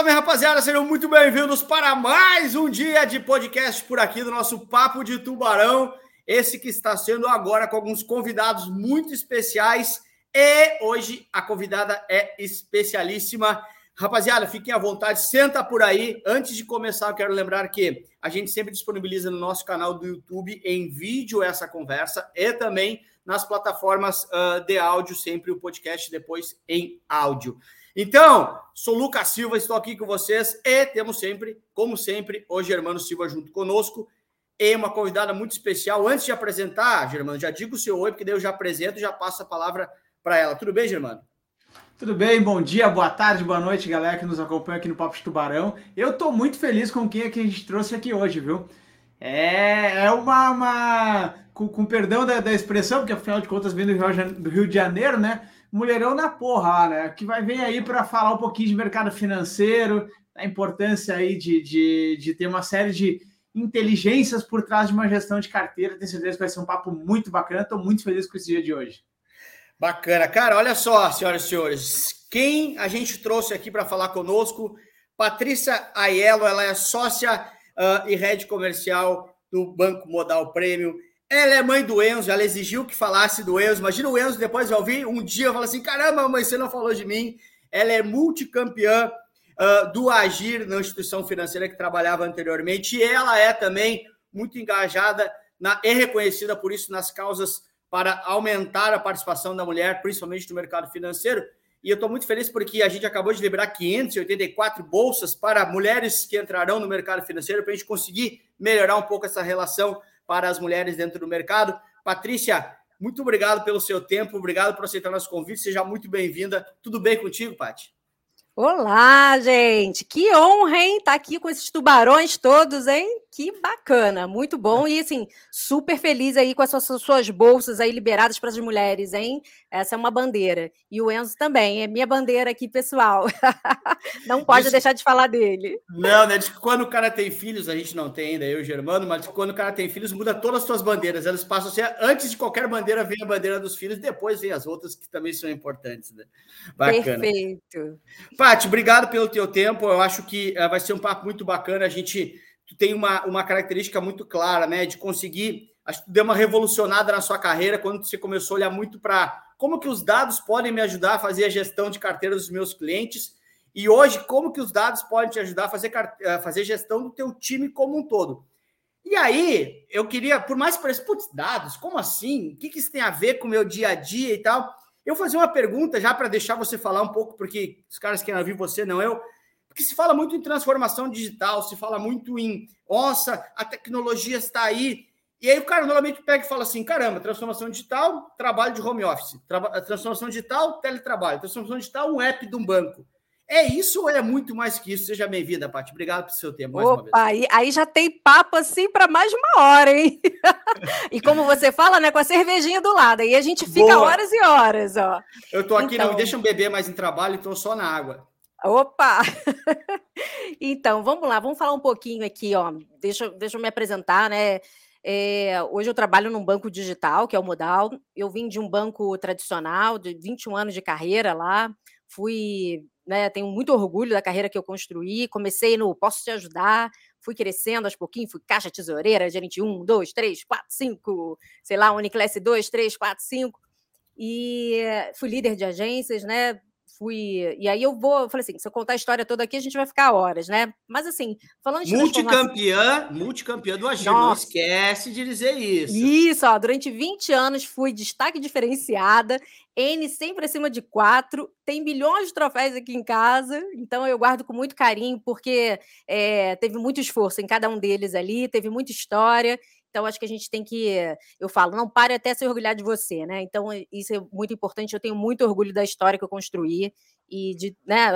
Salve, rapaziada! Sejam muito bem-vindos para mais um dia de podcast por aqui do nosso Papo de Tubarão. Esse que está sendo agora com alguns convidados muito especiais. E hoje a convidada é especialíssima. Rapaziada, fiquem à vontade, senta por aí. Antes de começar, eu quero lembrar que a gente sempre disponibiliza no nosso canal do YouTube em vídeo essa conversa e também nas plataformas uh, de áudio, sempre o podcast depois em áudio. Então, sou Lucas Silva, estou aqui com vocês e temos sempre, como sempre, o Germano Silva junto conosco e uma convidada muito especial. Antes de apresentar, Germano, já digo o seu oi, porque daí eu já apresento e já passo a palavra para ela. Tudo bem, Germano? Tudo bem, bom dia, boa tarde, boa noite, galera que nos acompanha aqui no Papo de Tubarão. Eu estou muito feliz com quem é que a gente trouxe aqui hoje, viu? É, é uma. uma com, com perdão da, da, expressão, porque afinal de contas vem do Rio, do Rio de Janeiro, né? Mulherão na porra, né? Que vai vir aí para falar um pouquinho de mercado financeiro, a importância aí de, de, de ter uma série de inteligências por trás de uma gestão de carteira. Tenho certeza que vai ser um papo muito bacana. Estou muito feliz com esse dia de hoje. Bacana, cara. Olha só, senhoras e senhores, quem a gente trouxe aqui para falar conosco, Patrícia Aiello, ela é sócia uh, e head comercial do Banco Modal Prêmio ela é mãe do Enzo, ela exigiu que falasse do Enzo. Imagina o Enzo depois de ouvir um dia falar assim: caramba, mãe, você não falou de mim. Ela é multicampeã uh, do Agir na instituição financeira que trabalhava anteriormente. E ela é também muito engajada na, e reconhecida por isso nas causas para aumentar a participação da mulher, principalmente no mercado financeiro. E eu estou muito feliz porque a gente acabou de liberar 584 bolsas para mulheres que entrarão no mercado financeiro para a gente conseguir melhorar um pouco essa relação para as mulheres dentro do mercado. Patrícia, muito obrigado pelo seu tempo, obrigado por aceitar nosso convite, seja muito bem-vinda. Tudo bem contigo, Paty? Olá, gente! Que honra, hein? Estar tá aqui com esses tubarões todos, hein? Que bacana, muito bom. E assim, super feliz aí com as suas, suas bolsas aí liberadas para as mulheres, hein? Essa é uma bandeira. E o Enzo também, é minha bandeira aqui, pessoal. não pode deixar de falar dele. Não, né? De que quando o cara tem filhos, a gente não tem ainda, eu e o Germano, mas quando o cara tem filhos, muda todas as suas bandeiras. Elas passam a ser, antes de qualquer bandeira, vem a bandeira dos filhos, depois vem as outras que também são importantes, né? Bacana. Perfeito. Paty, obrigado pelo teu tempo. Eu acho que uh, vai ser um papo muito bacana. A gente tem uma, uma característica muito clara, né? De conseguir. Acho que deu uma revolucionada na sua carreira quando você começou a olhar muito para como que os dados podem me ajudar a fazer a gestão de carteira dos meus clientes. E hoje, como que os dados podem te ajudar a fazer, a fazer gestão do teu time como um todo. E aí, eu queria, por mais que pareça, putz, dados, como assim? O que, que isso tem a ver com o meu dia a dia e tal? Eu fazer uma pergunta já para deixar você falar um pouco, porque os caras querem ouvir você, não eu. Porque se fala muito em transformação digital, se fala muito em, nossa, a tecnologia está aí. E aí o cara normalmente pega e fala assim: caramba, transformação digital, trabalho de home office. transformação digital, teletrabalho. Transformação digital, um app de um banco. É isso ou é muito mais que isso? Seja bem-vinda, Paty. Obrigado pelo seu tempo. Opa, aí, aí, já tem papo assim para mais de uma hora, hein? e como você fala, né, com a cervejinha do lado. Aí a gente fica Boa. horas e horas, ó. Eu tô aqui, então... não deixam beber mais em trabalho, então só na água. Opa! então, vamos lá, vamos falar um pouquinho aqui, ó. Deixa, deixa eu me apresentar, né? É, hoje eu trabalho num banco digital, que é o Modal. Eu vim de um banco tradicional, de 21 anos de carreira lá. Fui né? Tenho muito orgulho da carreira que eu construí. Comecei no Posso Te Ajudar, fui crescendo aos pouquinhos, fui caixa tesoureira, gerente 1, 2, 3, 4, 5, sei lá, Uniclass 2, 3, 4, 5. E fui líder de agências, né? Fui. E aí eu vou, eu falei assim: se eu contar a história toda aqui, a gente vai ficar horas, né? Mas assim, falando de. Multicampeã, multicampeã do Agir, não esquece de dizer isso. Isso, ó, durante 20 anos fui destaque diferenciada, N sempre acima de quatro, tem bilhões de troféus aqui em casa, então eu guardo com muito carinho, porque é, teve muito esforço em cada um deles ali, teve muita história. Então, acho que a gente tem que. Eu falo, não pare até se orgulhar de você, né? Então, isso é muito importante. Eu tenho muito orgulho da história que eu construí e de, né?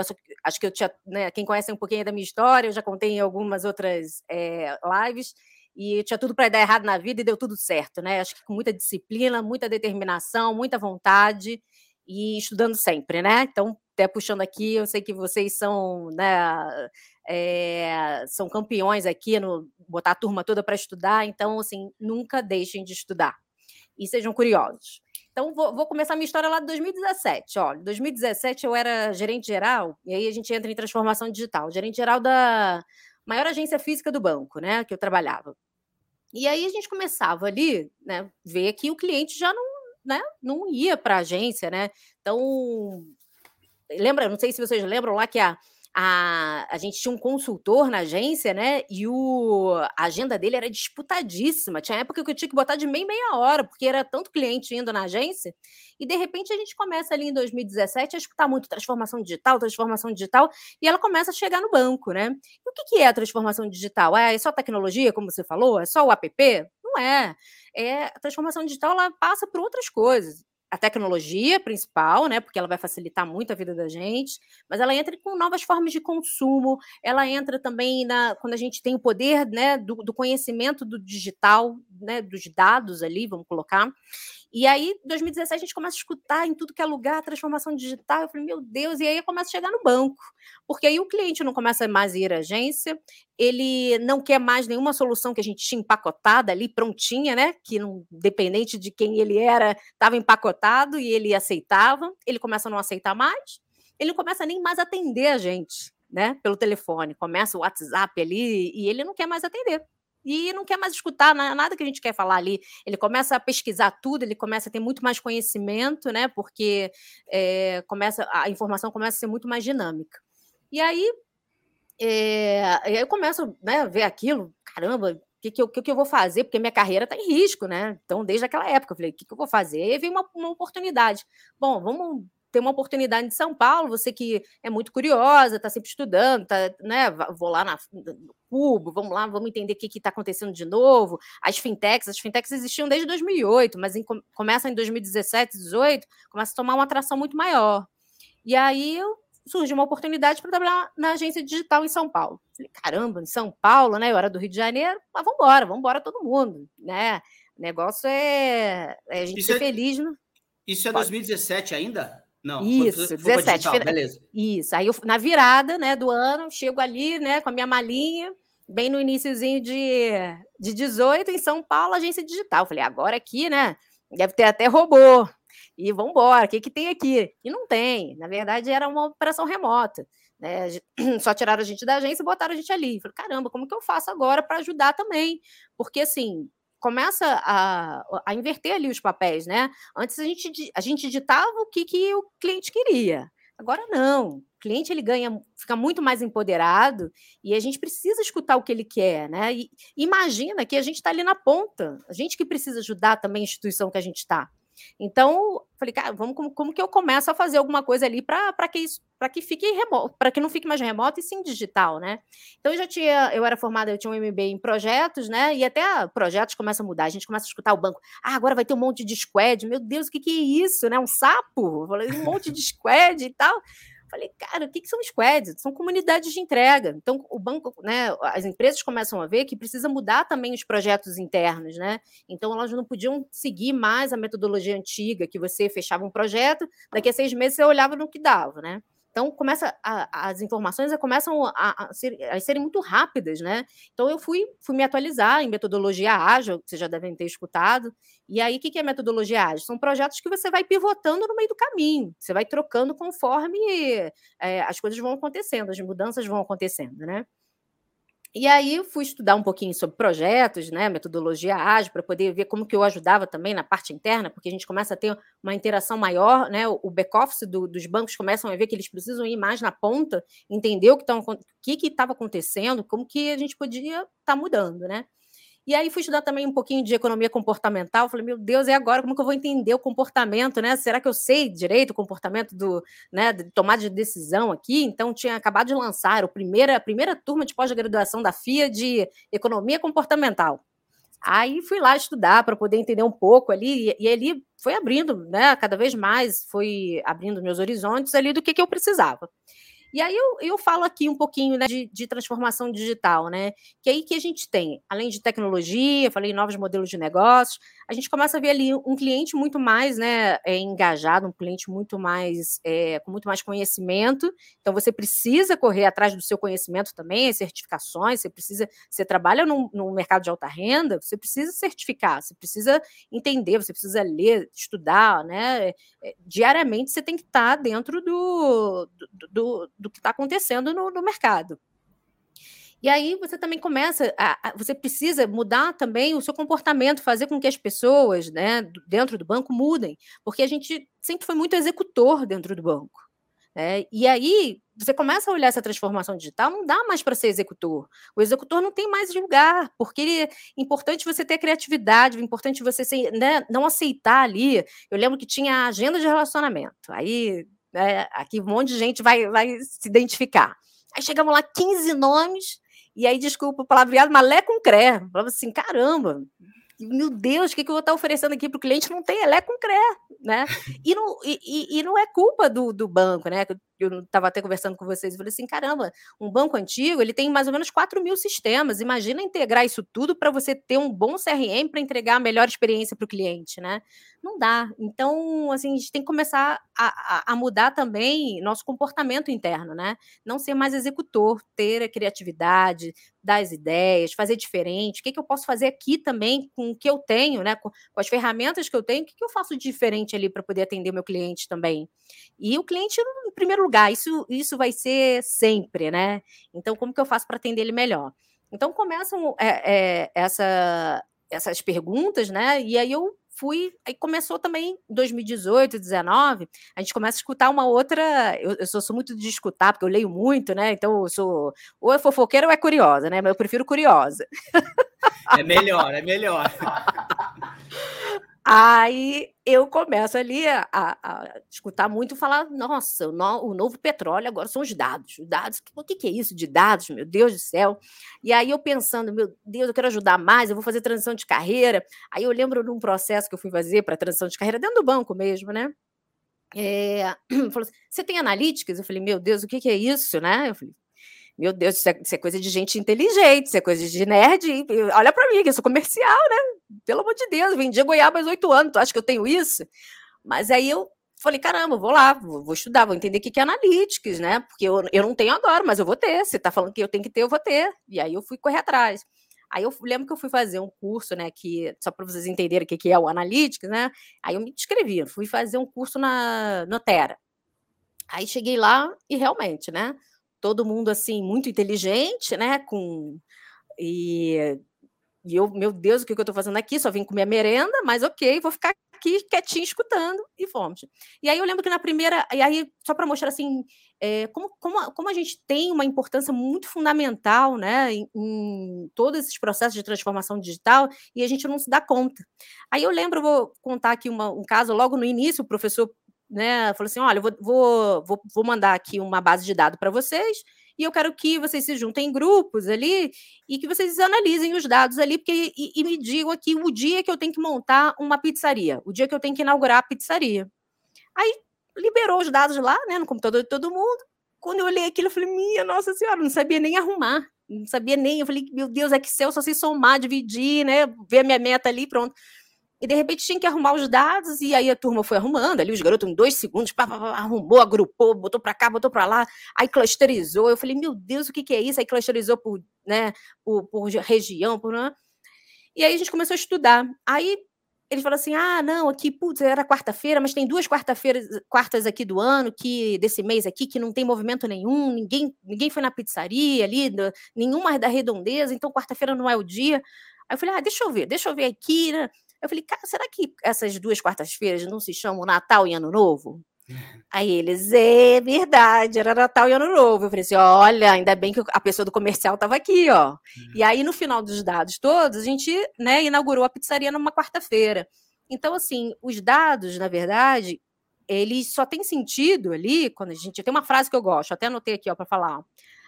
Acho que eu tinha, né, quem conhece um pouquinho da minha história, eu já contei em algumas outras é, lives e tinha tudo para dar errado na vida e deu tudo certo, né? Acho que com muita disciplina, muita determinação, muita vontade e estudando sempre, né? Então, até puxando aqui, eu sei que vocês são, né? é, são campeões aqui no botar a turma toda para estudar, então assim nunca deixem de estudar e sejam curiosos. Então, vou, vou, começar minha história lá de 2017. Ó, 2017 eu era gerente geral, e aí a gente entra em transformação digital. Gerente geral da maior agência física do banco, né? Que eu trabalhava. E aí a gente começava ali, né? Ver que o cliente já não, né, não ia para a agência, né? Então, lembra, não sei se vocês lembram lá que a a, a gente tinha um consultor na agência, né? E o, a agenda dele era disputadíssima. Tinha época que eu tinha que botar de meia meia hora, porque era tanto cliente indo na agência. E de repente a gente começa ali em 2017 a escutar muito transformação digital, transformação digital, e ela começa a chegar no banco, né? E o que, que é a transformação digital? É, é só tecnologia, como você falou? É só o app? Não é. É, a transformação digital ela passa por outras coisas a tecnologia principal, né? Porque ela vai facilitar muito a vida da gente, mas ela entra com novas formas de consumo, ela entra também na quando a gente tem o poder né, do, do conhecimento do digital, né, dos dados ali, vamos colocar. E aí, em 2017, a gente começa a escutar em tudo que é lugar a transformação digital. Eu falei, meu Deus, e aí começa a chegar no banco. Porque aí o cliente não começa mais a ir à agência, ele não quer mais nenhuma solução que a gente tinha empacotada ali, prontinha, né? Que, não, dependente de quem ele era, estava empacotado e ele aceitava. Ele começa a não aceitar mais, ele não começa nem mais a atender a gente, né? Pelo telefone. Começa o WhatsApp ali e ele não quer mais atender e não quer mais escutar nada que a gente quer falar ali. Ele começa a pesquisar tudo, ele começa a ter muito mais conhecimento, né? Porque é, começa a informação começa a ser muito mais dinâmica. E aí, é, eu começo né, a ver aquilo, caramba, o que, que, eu, que, que eu vou fazer? Porque minha carreira está em risco, né? Então, desde aquela época, eu falei, o que, que eu vou fazer? E aí veio uma, uma oportunidade. Bom, vamos ter uma oportunidade em São Paulo, você que é muito curiosa, está sempre estudando, tá, né? Vou lá na, no Cubo, vamos lá, vamos entender o que está acontecendo de novo. As fintechs, as fintechs existiam desde 2008, mas em, começa em 2017, 2018, começa a tomar uma atração muito maior. E aí eu surgiu uma oportunidade para trabalhar na agência digital em São Paulo. Falei, caramba, em São Paulo, né? Eu era do Rio de Janeiro, mas vamos embora, vamos embora todo mundo, né? O negócio é, é a gente isso ser é, feliz, né? Isso é Pode. 2017 ainda? Não, Isso, foi, foi 17. Digital, beleza. Isso. Aí eu, na virada né, do ano, chego ali né, com a minha malinha, bem no iníciozinho de, de 18, em São Paulo, agência digital. Falei, agora aqui, né? Deve ter até robô. E vamos embora, o que, que tem aqui? E não tem. Na verdade, era uma operação remota. Né? Só tiraram a gente da agência e botaram a gente ali. Falei, caramba, como que eu faço agora para ajudar também? Porque, assim, começa a, a inverter ali os papéis, né? Antes a gente, a gente ditava o que, que o cliente queria. Agora não. O cliente ele ganha, fica muito mais empoderado e a gente precisa escutar o que ele quer, né? E imagina que a gente está ali na ponta, a gente que precisa ajudar também a instituição que a gente está. Então, falei, cara, vamos como, como que eu começo a fazer alguma coisa ali para que isso, para que fique remoto, para que não fique mais remoto e sim digital, né? Então eu já tinha, eu era formada, eu tinha um MBA em projetos, né? E até projetos começam a mudar, a gente começa a escutar o banco. Ah, agora vai ter um monte de squad. Meu Deus, o que, que é isso, né? Um sapo? um monte de squad e tal. Falei, cara, o que, que são squads? São comunidades de entrega. Então, o banco, né, as empresas começam a ver que precisa mudar também os projetos internos, né? Então, elas não podiam seguir mais a metodologia antiga, que você fechava um projeto, daqui a seis meses você olhava no que dava, né? Então, começa a, as informações começam a, a, ser, a, serem muito rápidas, né? Então, eu fui, fui me atualizar em metodologia ágil, que vocês já devem ter escutado. E aí, o que é metodologia ágil? São projetos que você vai pivotando no meio do caminho, você vai trocando conforme é, as coisas vão acontecendo, as mudanças vão acontecendo, né? E aí fui estudar um pouquinho sobre projetos, né, metodologia ágil, para poder ver como que eu ajudava também na parte interna, porque a gente começa a ter uma interação maior, né, o back-office do, dos bancos começam a ver que eles precisam ir mais na ponta, entender o que estava acontecendo, como que a gente podia estar tá mudando, né. E aí fui estudar também um pouquinho de economia comportamental. Falei, meu Deus, e agora como que eu vou entender o comportamento, né? Será que eu sei direito o comportamento do, né, de tomada de decisão aqui? Então tinha acabado de lançar a primeira, a primeira turma de pós-graduação da FIA de economia comportamental. Aí fui lá estudar para poder entender um pouco ali, e, e ali foi abrindo, né, cada vez mais, foi abrindo meus horizontes ali do que, que eu precisava. E aí eu, eu falo aqui um pouquinho né, de, de, transformação digital, né? Que é aí que a gente tem, além de tecnologia, falei novos modelos de negócios, a gente começa a ver ali um cliente muito mais né, é, engajado, um cliente muito mais é, com muito mais conhecimento. Então você precisa correr atrás do seu conhecimento também, as certificações, você precisa, você trabalha no mercado de alta renda, você precisa certificar, você precisa entender, você precisa ler, estudar, né? É, diariamente você tem que estar dentro do, do, do, do que está acontecendo no, no mercado. E aí você também começa, a, a, você precisa mudar também o seu comportamento, fazer com que as pessoas, né, dentro do banco mudem, porque a gente sempre foi muito executor dentro do banco. Né? E aí você começa a olhar essa transformação digital, não dá mais para ser executor. O executor não tem mais lugar, porque é importante você ter criatividade, é importante você ser, né, não aceitar ali. Eu lembro que tinha agenda de relacionamento. Aí, né, aqui um monte de gente vai, vai se identificar. Aí chegamos lá, 15 nomes, e aí, desculpa o palavreado, mas lé com cré. Falava assim, caramba, meu Deus, o que, que eu vou estar oferecendo aqui para o cliente? Não tem, é com cré, né? E não, e, e não é culpa do, do banco, né? Eu estava até conversando com vocês e falei assim: caramba, um banco antigo ele tem mais ou menos 4 mil sistemas. Imagina integrar isso tudo para você ter um bom CRM para entregar a melhor experiência para o cliente, né? Não dá. Então, assim, a gente tem que começar a, a, mudar também nosso comportamento interno, né? Não ser mais executor, ter a criatividade, dar as ideias, fazer diferente. O que, que eu posso fazer aqui também com o que eu tenho, né? Com, com as ferramentas que eu tenho, o que, que eu faço diferente ali para poder atender o meu cliente também? E o cliente, em primeiro lugar, isso, isso vai ser sempre, né? Então, como que eu faço para atender ele melhor? Então, começam é, é, essa, essas perguntas, né? E aí eu fui. Aí começou também em 2018, 2019, a gente começa a escutar uma outra. Eu, eu sou, sou, muito de escutar, porque eu leio muito, né? Então eu sou. Ou é fofoqueira ou é curiosa, né? Mas eu prefiro curiosa. É melhor, é melhor. Aí eu começo ali a, a, escutar muito falar, nossa, o, no, o, novo petróleo agora são os dados. Os dados, o que, que é isso de dados, meu Deus do céu? E aí eu pensando, meu Deus, eu quero ajudar mais, eu vou fazer transição de carreira. Aí eu lembro de um processo que eu fui fazer para transição de carreira dentro do banco mesmo, né? É, falou assim, você tem analíticas? Eu falei, meu Deus, o que, que é isso, né? Eu falei, meu Deus, isso é, isso é, coisa de gente inteligente, isso é coisa de nerd. Olha para mim, que eu sou comercial, né? Pelo amor de Deus, vendi goiaba há oito anos, tu acha que eu tenho isso? Mas aí eu falei, caramba, vou lá, vou, vou estudar, vou entender o que é analytics, né? Porque eu, eu não tenho agora, mas eu vou ter. Você está falando que eu tenho que ter, eu vou ter. E aí eu fui correr atrás. Aí eu lembro que eu fui fazer um curso, né, que só para vocês entenderem o que é o Analytics, né? Aí eu me inscrevi, fui fazer um curso na Notera. Aí cheguei lá e realmente, né? todo mundo assim muito inteligente, né? Com e, e eu, meu Deus, o que eu estou fazendo aqui? Só vim comer merenda, mas ok, vou ficar aqui quietinho escutando e fomos. E aí eu lembro que na primeira, e aí só para mostrar assim é, como, como, como a gente tem uma importância muito fundamental, né, em, em todos esses processos de transformação digital e a gente não se dá conta. Aí eu lembro, vou contar aqui uma, um caso logo no início, o professor né? Falou assim: olha, vou, vou, vou mandar aqui uma base de dados para vocês e eu quero que vocês se juntem em grupos ali e que vocês analisem os dados ali porque, e, e, me digam aqui o dia que eu tenho que montar uma pizzaria, o dia que eu tenho que inaugurar a pizzaria. Aí liberou os dados lá, né, no computador de todo mundo. Quando eu olhei aquilo, eu falei, minha nossa senhora, não sabia nem arrumar, não sabia nem. Eu falei, meu Deus, Excel, só sei somar, dividir, né, ver a minha meta ali, pronto. E de repente tinha que arrumar os dados, e aí a turma foi arrumando ali, os garotos em dois segundos, pá, pá, pá, arrumou, agrupou, botou para cá, botou para lá, aí clusterizou. Eu falei, meu Deus, o que, que é isso? Aí clusterizou por, né, por, por região, por. E aí a gente começou a estudar. Aí eles falaram assim: ah, não, aqui, putz, era quarta-feira, mas tem duas quarta-feiras, quartas aqui do ano, que desse mês aqui, que não tem movimento nenhum, ninguém, ninguém foi na pizzaria ali, nenhuma da redondeza, então quarta-feira não é o dia. Aí eu falei, ah, deixa eu ver, deixa eu ver aqui, né? Eu falei, cara, será que essas duas quartas-feiras não se chamam Natal e Ano Novo? Aí eles, é verdade, era Natal e Ano Novo. Eu falei assim: olha, ainda bem que a pessoa do comercial estava aqui, ó. E aí, no final dos dados todos, a gente né, inaugurou a pizzaria numa quarta-feira. Então, assim, os dados, na verdade, eles só têm sentido ali, quando a gente. Tem uma frase que eu gosto, até anotei aqui, ó, para falar.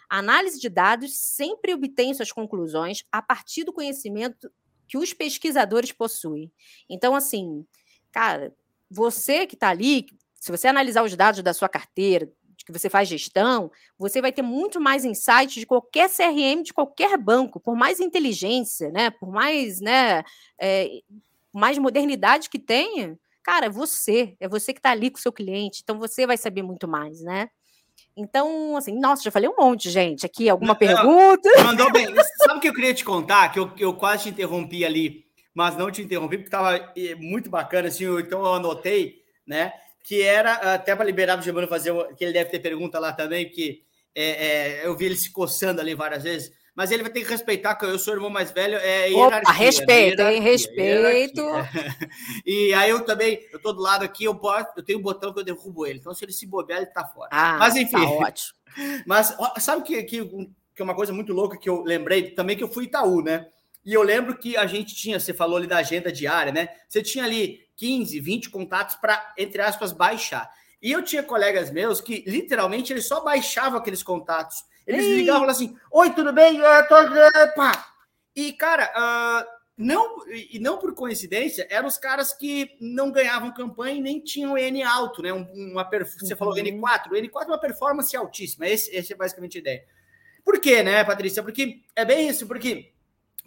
A análise de dados sempre obtém suas conclusões a partir do conhecimento que os pesquisadores possuem. Então, assim, cara, você que está ali, se você analisar os dados da sua carteira, que você faz gestão, você vai ter muito mais insight de qualquer CRM, de qualquer banco, por mais inteligência, né? Por mais, né? É, mais modernidade que tenha, cara, é você, é você que está ali com o seu cliente, então você vai saber muito mais, né? Então, assim, nossa, já falei um monte, gente. Aqui, alguma não, pergunta? Mandou bem. Sabe o que eu queria te contar? Que eu, eu quase te interrompi ali, mas não te interrompi, porque estava muito bacana, assim, então eu anotei, né? Que era, até para liberar o Germano fazer, que ele deve ter pergunta lá também, porque é, é, eu vi ele se coçando ali várias vezes mas ele vai ter que respeitar que eu sou o irmão mais velho. É Opa, respeito, né? hein? Respeito. E aí eu também, eu tô do lado aqui, eu, boto, eu tenho um botão que eu derrubo ele. Então, se ele se bobear, ele tá fora. Ah, mas enfim. Tá ótimo. Mas sabe que, que, que é uma coisa muito louca que eu lembrei também que eu fui Itaú, né? E eu lembro que a gente tinha, você falou ali da agenda diária, né? Você tinha ali 15, 20 contatos para, entre aspas, baixar. E eu tinha colegas meus que literalmente eles só baixavam aqueles contatos. Eles Ei. ligavam e assim: Oi, tudo bem? Eu tô... Pá. E, cara, uh, não, e não por coincidência, eram os caras que não ganhavam campanha e nem tinham N alto, né? Uma, você uhum. falou N4, o N4 é uma performance altíssima, esse, esse é basicamente a ideia. Por quê, né, Patrícia? Porque é bem isso, porque,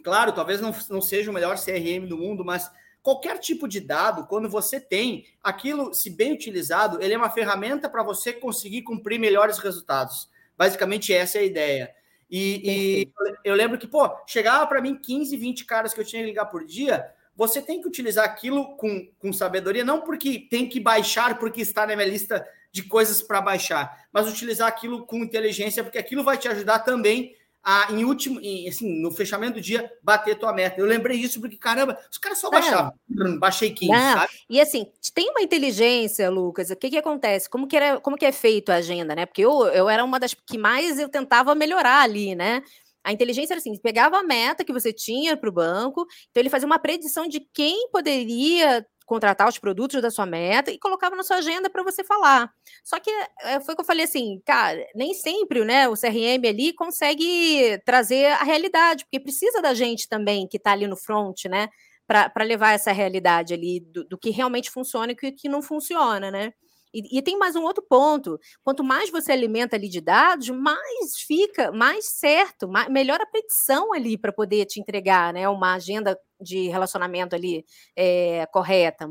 claro, talvez não, não seja o melhor CRM do mundo, mas qualquer tipo de dado, quando você tem aquilo, se bem utilizado, ele é uma ferramenta para você conseguir cumprir melhores resultados. Basicamente, essa é a ideia. E, e eu lembro que, pô, chegava para mim 15, 20 caras que eu tinha que ligar por dia. Você tem que utilizar aquilo com, com sabedoria, não porque tem que baixar, porque está na minha lista de coisas para baixar, mas utilizar aquilo com inteligência, porque aquilo vai te ajudar também a, em último, em, assim, no fechamento do dia, bater tua meta. Eu lembrei isso porque, caramba, os caras só baixavam. Não. Baixei 15, não. sabe? E assim, tem uma inteligência, Lucas. O que que acontece? Como que, era, como que é feito a agenda, né? Porque eu, eu era uma das que mais eu tentava melhorar ali, né? A inteligência era assim: pegava a meta que você tinha para o banco, então ele fazia uma predição de quem poderia contratar os produtos da sua meta e colocava na sua agenda para você falar. Só que é, foi que eu falei assim, cara, nem sempre né, o CRM ali consegue trazer a realidade, porque precisa da gente também que está ali no front, né? Para levar essa realidade ali do, do que realmente funciona e o que, que não funciona, né? E, e, tem mais um outro ponto: quanto mais você alimenta ali de dados, mais fica, mais certo, mais, melhor a predição ali para poder te entregar, né? Uma agenda de relacionamento ali é, correta,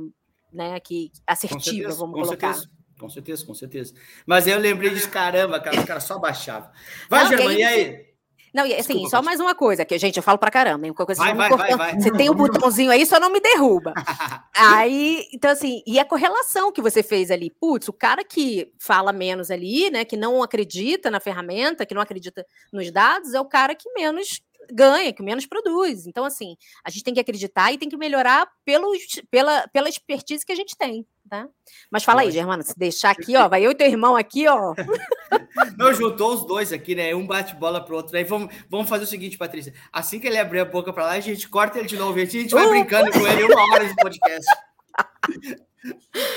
né? Que assertiva, vamos com colocar. Certeza. Com certeza, com certeza. Mas eu lembrei disso, caramba, cara, os caras só baixavam. Vai, Germano, e aí? Não, e assim, Desculpa, só mais uma coisa, que, gente, eu falo pra caramba, hein? Coisa vai, vai, vai, vai, Você tem um botãozinho aí, só não me derruba. aí, então assim, e a correlação que você fez ali, putz, o cara que fala menos ali, né, que não acredita na ferramenta, que não acredita nos dados, é o cara que menos ganha, que menos produz. Então, assim, a gente tem que acreditar e tem que melhorar pelo, pela, pela expertise que a gente tem. Tá? Mas fala aí, Germano, se deixar aqui, ó, vai eu e teu irmão aqui, ó. Não, juntou os dois aqui, né? Um bate bola pro outro. Aí vamos, vamos fazer o seguinte, Patrícia. Assim que ele abrir a boca para lá, a gente corta ele de novo. A gente vai uh! brincando com ele uma hora de podcast.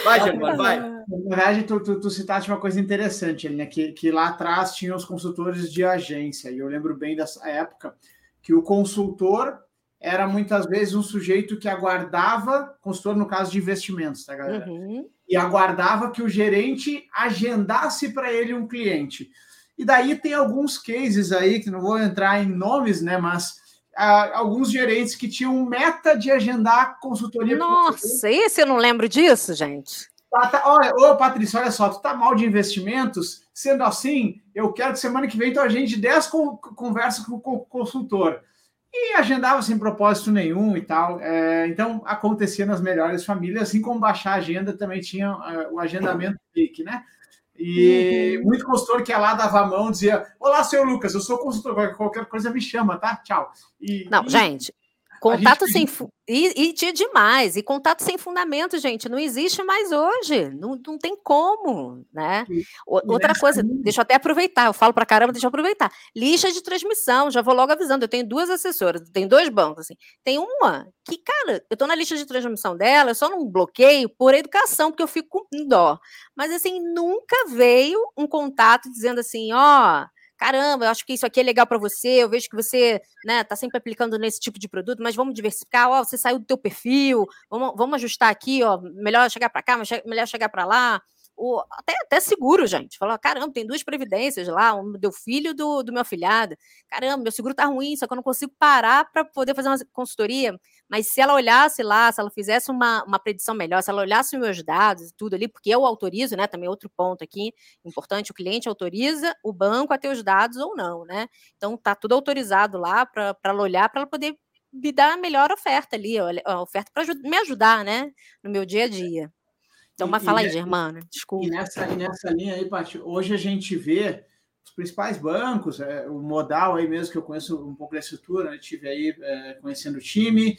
Vai, Germano, vai. Na verdade, tu, tu, tu, citaste uma coisa interessante, né? Que, que lá atrás tinham os consultores de agência. E eu lembro bem dessa época que o consultor era muitas vezes um sujeito que aguardava, consultor no caso de investimentos, tá, galera? Uhum. E aguardava que o gerente agendasse para ele um cliente. E daí tem alguns cases aí, que não vou entrar em nomes, né? Mas ah, alguns gerentes que tinham meta de agendar consultoria. Nossa, esse eu não lembro disso, gente. Tá, tá, olha, ô Patrícia, olha só, tu tá mal de investimentos. Sendo assim, eu quero que semana que vem tu agende 10 conversas com o consultor e agendava sem propósito nenhum e tal. É, então, acontecia nas melhores famílias, assim como baixar a agenda também tinha é, o agendamento clique, né? E uhum. muito consultor que ia lá, dava a mão, dizia: Olá, seu Lucas, eu sou consultor, qualquer coisa me chama, tá? Tchau. E, Não, e... gente, Contato sem. E, e tinha demais. E contato sem fundamento, gente, não existe mais hoje. Não, não tem como, né? Outra coisa, deixa eu até aproveitar. Eu falo para caramba, deixa eu aproveitar. Lista de transmissão, já vou logo avisando. Eu tenho duas assessoras, tem dois bancos, assim. Tem uma que, cara, eu tô na lista de transmissão dela, eu só não bloqueio por educação, porque eu fico com dó. Mas, assim, nunca veio um contato dizendo assim, ó. Oh, caramba, eu acho que isso aqui é legal para você, eu vejo que você né, tá sempre aplicando nesse tipo de produto, mas vamos diversificar, ó, você saiu do teu perfil, vamos, vamos ajustar aqui, ó, melhor chegar para cá, melhor chegar para lá. o, até, até seguro, gente. Falou, caramba, tem duas previdências lá, um do filho do, do meu afilhado. Caramba, meu seguro tá ruim, só que eu não consigo parar para poder fazer uma consultoria. Mas se ela olhasse lá, se ela fizesse uma, uma predição melhor, se ela olhasse os meus dados e tudo ali, porque eu autorizo, né? Também outro ponto aqui importante, o cliente autoriza o banco a ter os dados ou não, né? Então tá tudo autorizado lá para ela olhar, para ela poder me dar a melhor oferta ali, a oferta para me ajudar, né? No meu dia a dia. Então, mas fala aí, Germana, desculpa. E nessa, e nessa linha aí, Paty, hoje a gente vê os principais bancos, é, o Modal aí mesmo, que eu conheço um pouco da estrutura, né, tive aí é, conhecendo o time,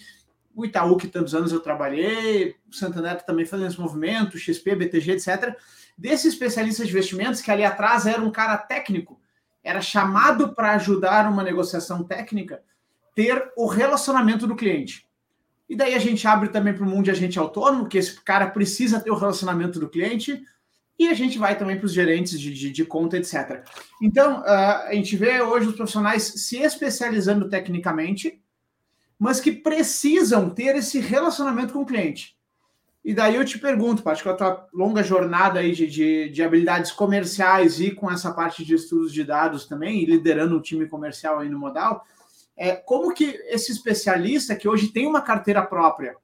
o Itaú, que tantos anos eu trabalhei, o Santander também fazendo esse movimento, XP, BTG, etc. Desses especialistas de investimentos, que ali atrás era um cara técnico, era chamado para ajudar uma negociação técnica, ter o relacionamento do cliente. E daí a gente abre também para o mundo de agente autônomo, que esse cara precisa ter o relacionamento do cliente, e a gente vai também para os gerentes de, de, de, conta, etc. Então, uh, a gente vê hoje os profissionais se especializando tecnicamente, mas que precisam ter esse relacionamento com o cliente. E daí eu te pergunto, Paty, com a tua longa jornada aí de, de, de, habilidades comerciais e com essa parte de estudos de dados também, liderando um time comercial aí no Modal, é, como que esse especialista que hoje tem uma carteira própria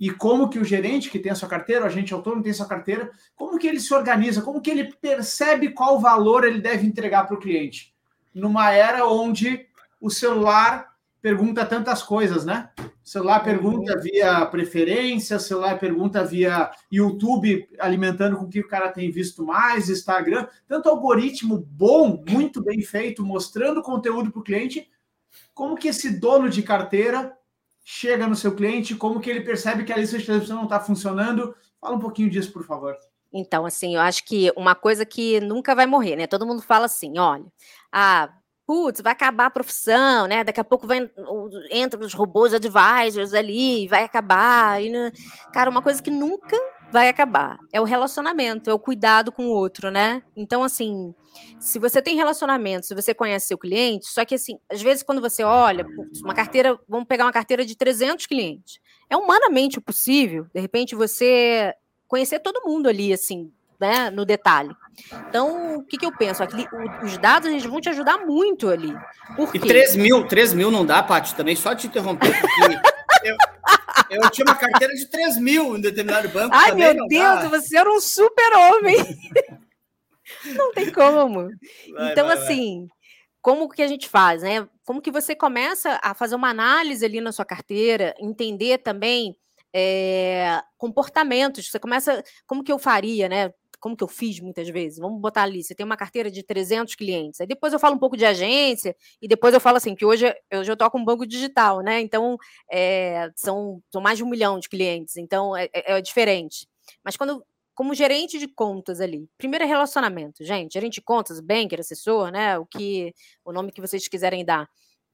e como que o gerente que tem a sua carteira, o agente autônomo tem a sua carteira, como que ele se organiza, como que ele percebe qual valor ele deve entregar para o cliente? Numa era onde o celular pergunta tantas coisas, né? O celular pergunta uhum. via preferência, o celular pergunta via YouTube, alimentando com o que o cara tem visto mais, Instagram, tanto algoritmo bom, muito bem feito, mostrando conteúdo para o cliente, como que esse dono de carteira chega no seu cliente? Como que ele percebe que a lista de televisão não está funcionando? Fala um pouquinho disso, por favor. Então, assim, eu acho que uma coisa que nunca vai morrer, né? Todo mundo fala assim, olha, ah, putz, vai acabar a profissão, né? Daqui a pouco vai, entra os robôs advisors ali, vai acabar. E? Cara, uma coisa que nunca vai acabar. É o relacionamento, é o cuidado com o outro, né? Então, assim, se você tem relacionamento, se você conhece seu cliente, só que, assim, às vezes quando você olha, uma carteira, vamos pegar uma carteira de 300 clientes, é humanamente possível, de repente, você conhecer todo mundo ali, assim, né, no detalhe. Então, o que, que eu penso? Aqui, os dados eles vão te ajudar muito ali. Por e 3 mil, 3 mil não dá, Paty, também só te interromper, porque eu, eu tinha uma carteira de 3 mil em determinado banco. Ai, meu Deus, dá. você era um super-homem. não tem como. Vai, então, vai, assim, vai. como que a gente faz, né? Como que você começa a fazer uma análise ali na sua carteira, entender também é, comportamentos. Você começa, como que eu faria, né? Como que eu fiz muitas vezes? Vamos botar ali, você tem uma carteira de 300 clientes. Aí depois eu falo um pouco de agência e depois eu falo assim, que hoje eu já toco um banco digital, né? Então, é, são, são mais de um milhão de clientes, então é, é, é diferente. Mas quando como gerente de contas ali. Primeiro é relacionamento, gente. Gerente de contas, banker, assessor, né? O que o nome que vocês quiserem dar.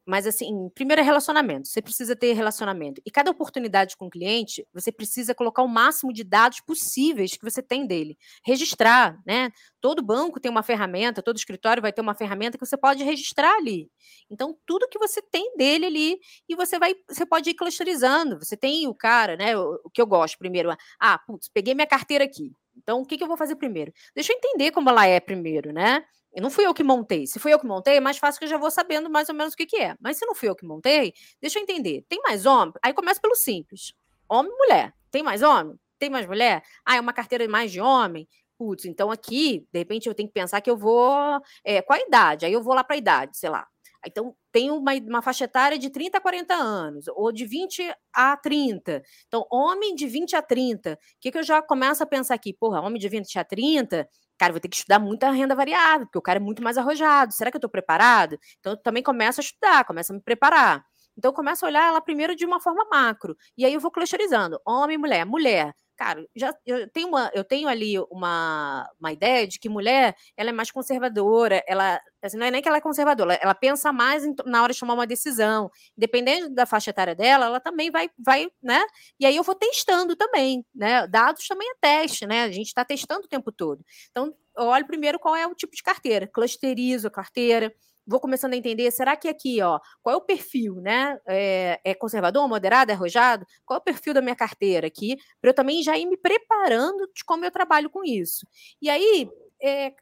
Mas, assim, primeiro é relacionamento. Você precisa ter relacionamento. E cada oportunidade com o cliente, você precisa colocar o máximo de dados possíveis que você tem dele. Registrar, né? Todo banco tem uma ferramenta, todo escritório vai ter uma ferramenta que você pode registrar ali. Então, tudo que você tem dele ali, e você vai, você pode ir clusterizando. Você tem o cara, né? O, o que eu gosto primeiro. Ah, putz, peguei minha carteira aqui. Então, o que, que eu vou fazer primeiro? Deixa eu entender como ela é primeiro, né? E não fui eu que montei. Se fui eu que montei, é mais fácil que eu já vou sabendo mais ou menos o que, que é. Mas se não fui eu que montei, deixa eu entender. Tem mais homem? Aí começa pelo simples. Homem e mulher. Tem mais homem? Tem mais mulher? Ah, é uma carteira mais de homem? Putz, então aqui, de repente, eu tenho que pensar que eu vou. É, qual a idade? Aí eu vou lá para a idade, sei lá. Então, tem uma, uma faixa etária de 30 a 40 anos, ou de 20 a 30. Então, homem de 20 a 30. O que, que eu já começo a pensar aqui? Porra, homem de 20 a 30, cara, vou ter que estudar muita renda variável, porque o cara é muito mais arrojado. Será que eu estou preparado? Então, eu também começo a estudar, começo a me preparar. Então, eu começo a olhar ela primeiro de uma forma macro. E aí eu vou clusterizando. Homem, mulher. Mulher cara, já eu tenho uma, eu tenho ali uma, uma ideia de que mulher ela é mais conservadora, ela assim, não é nem que ela é conservadora, ela, ela pensa mais em, na hora de tomar uma decisão, dependendo da faixa etária dela, ela também vai, vai, né? E aí eu vou testando também, né? Dados também é teste, né? A gente está testando o tempo todo. Então, eu olho primeiro qual é o tipo de carteira, clusterizo a carteira, vou começando a entender, será que aqui, ó, qual é o perfil, né? É, é conservador, moderado, é arrojado? Qual é o perfil da minha carteira aqui? Para eu também já ir me preparando de como eu trabalho com isso. E aí, é,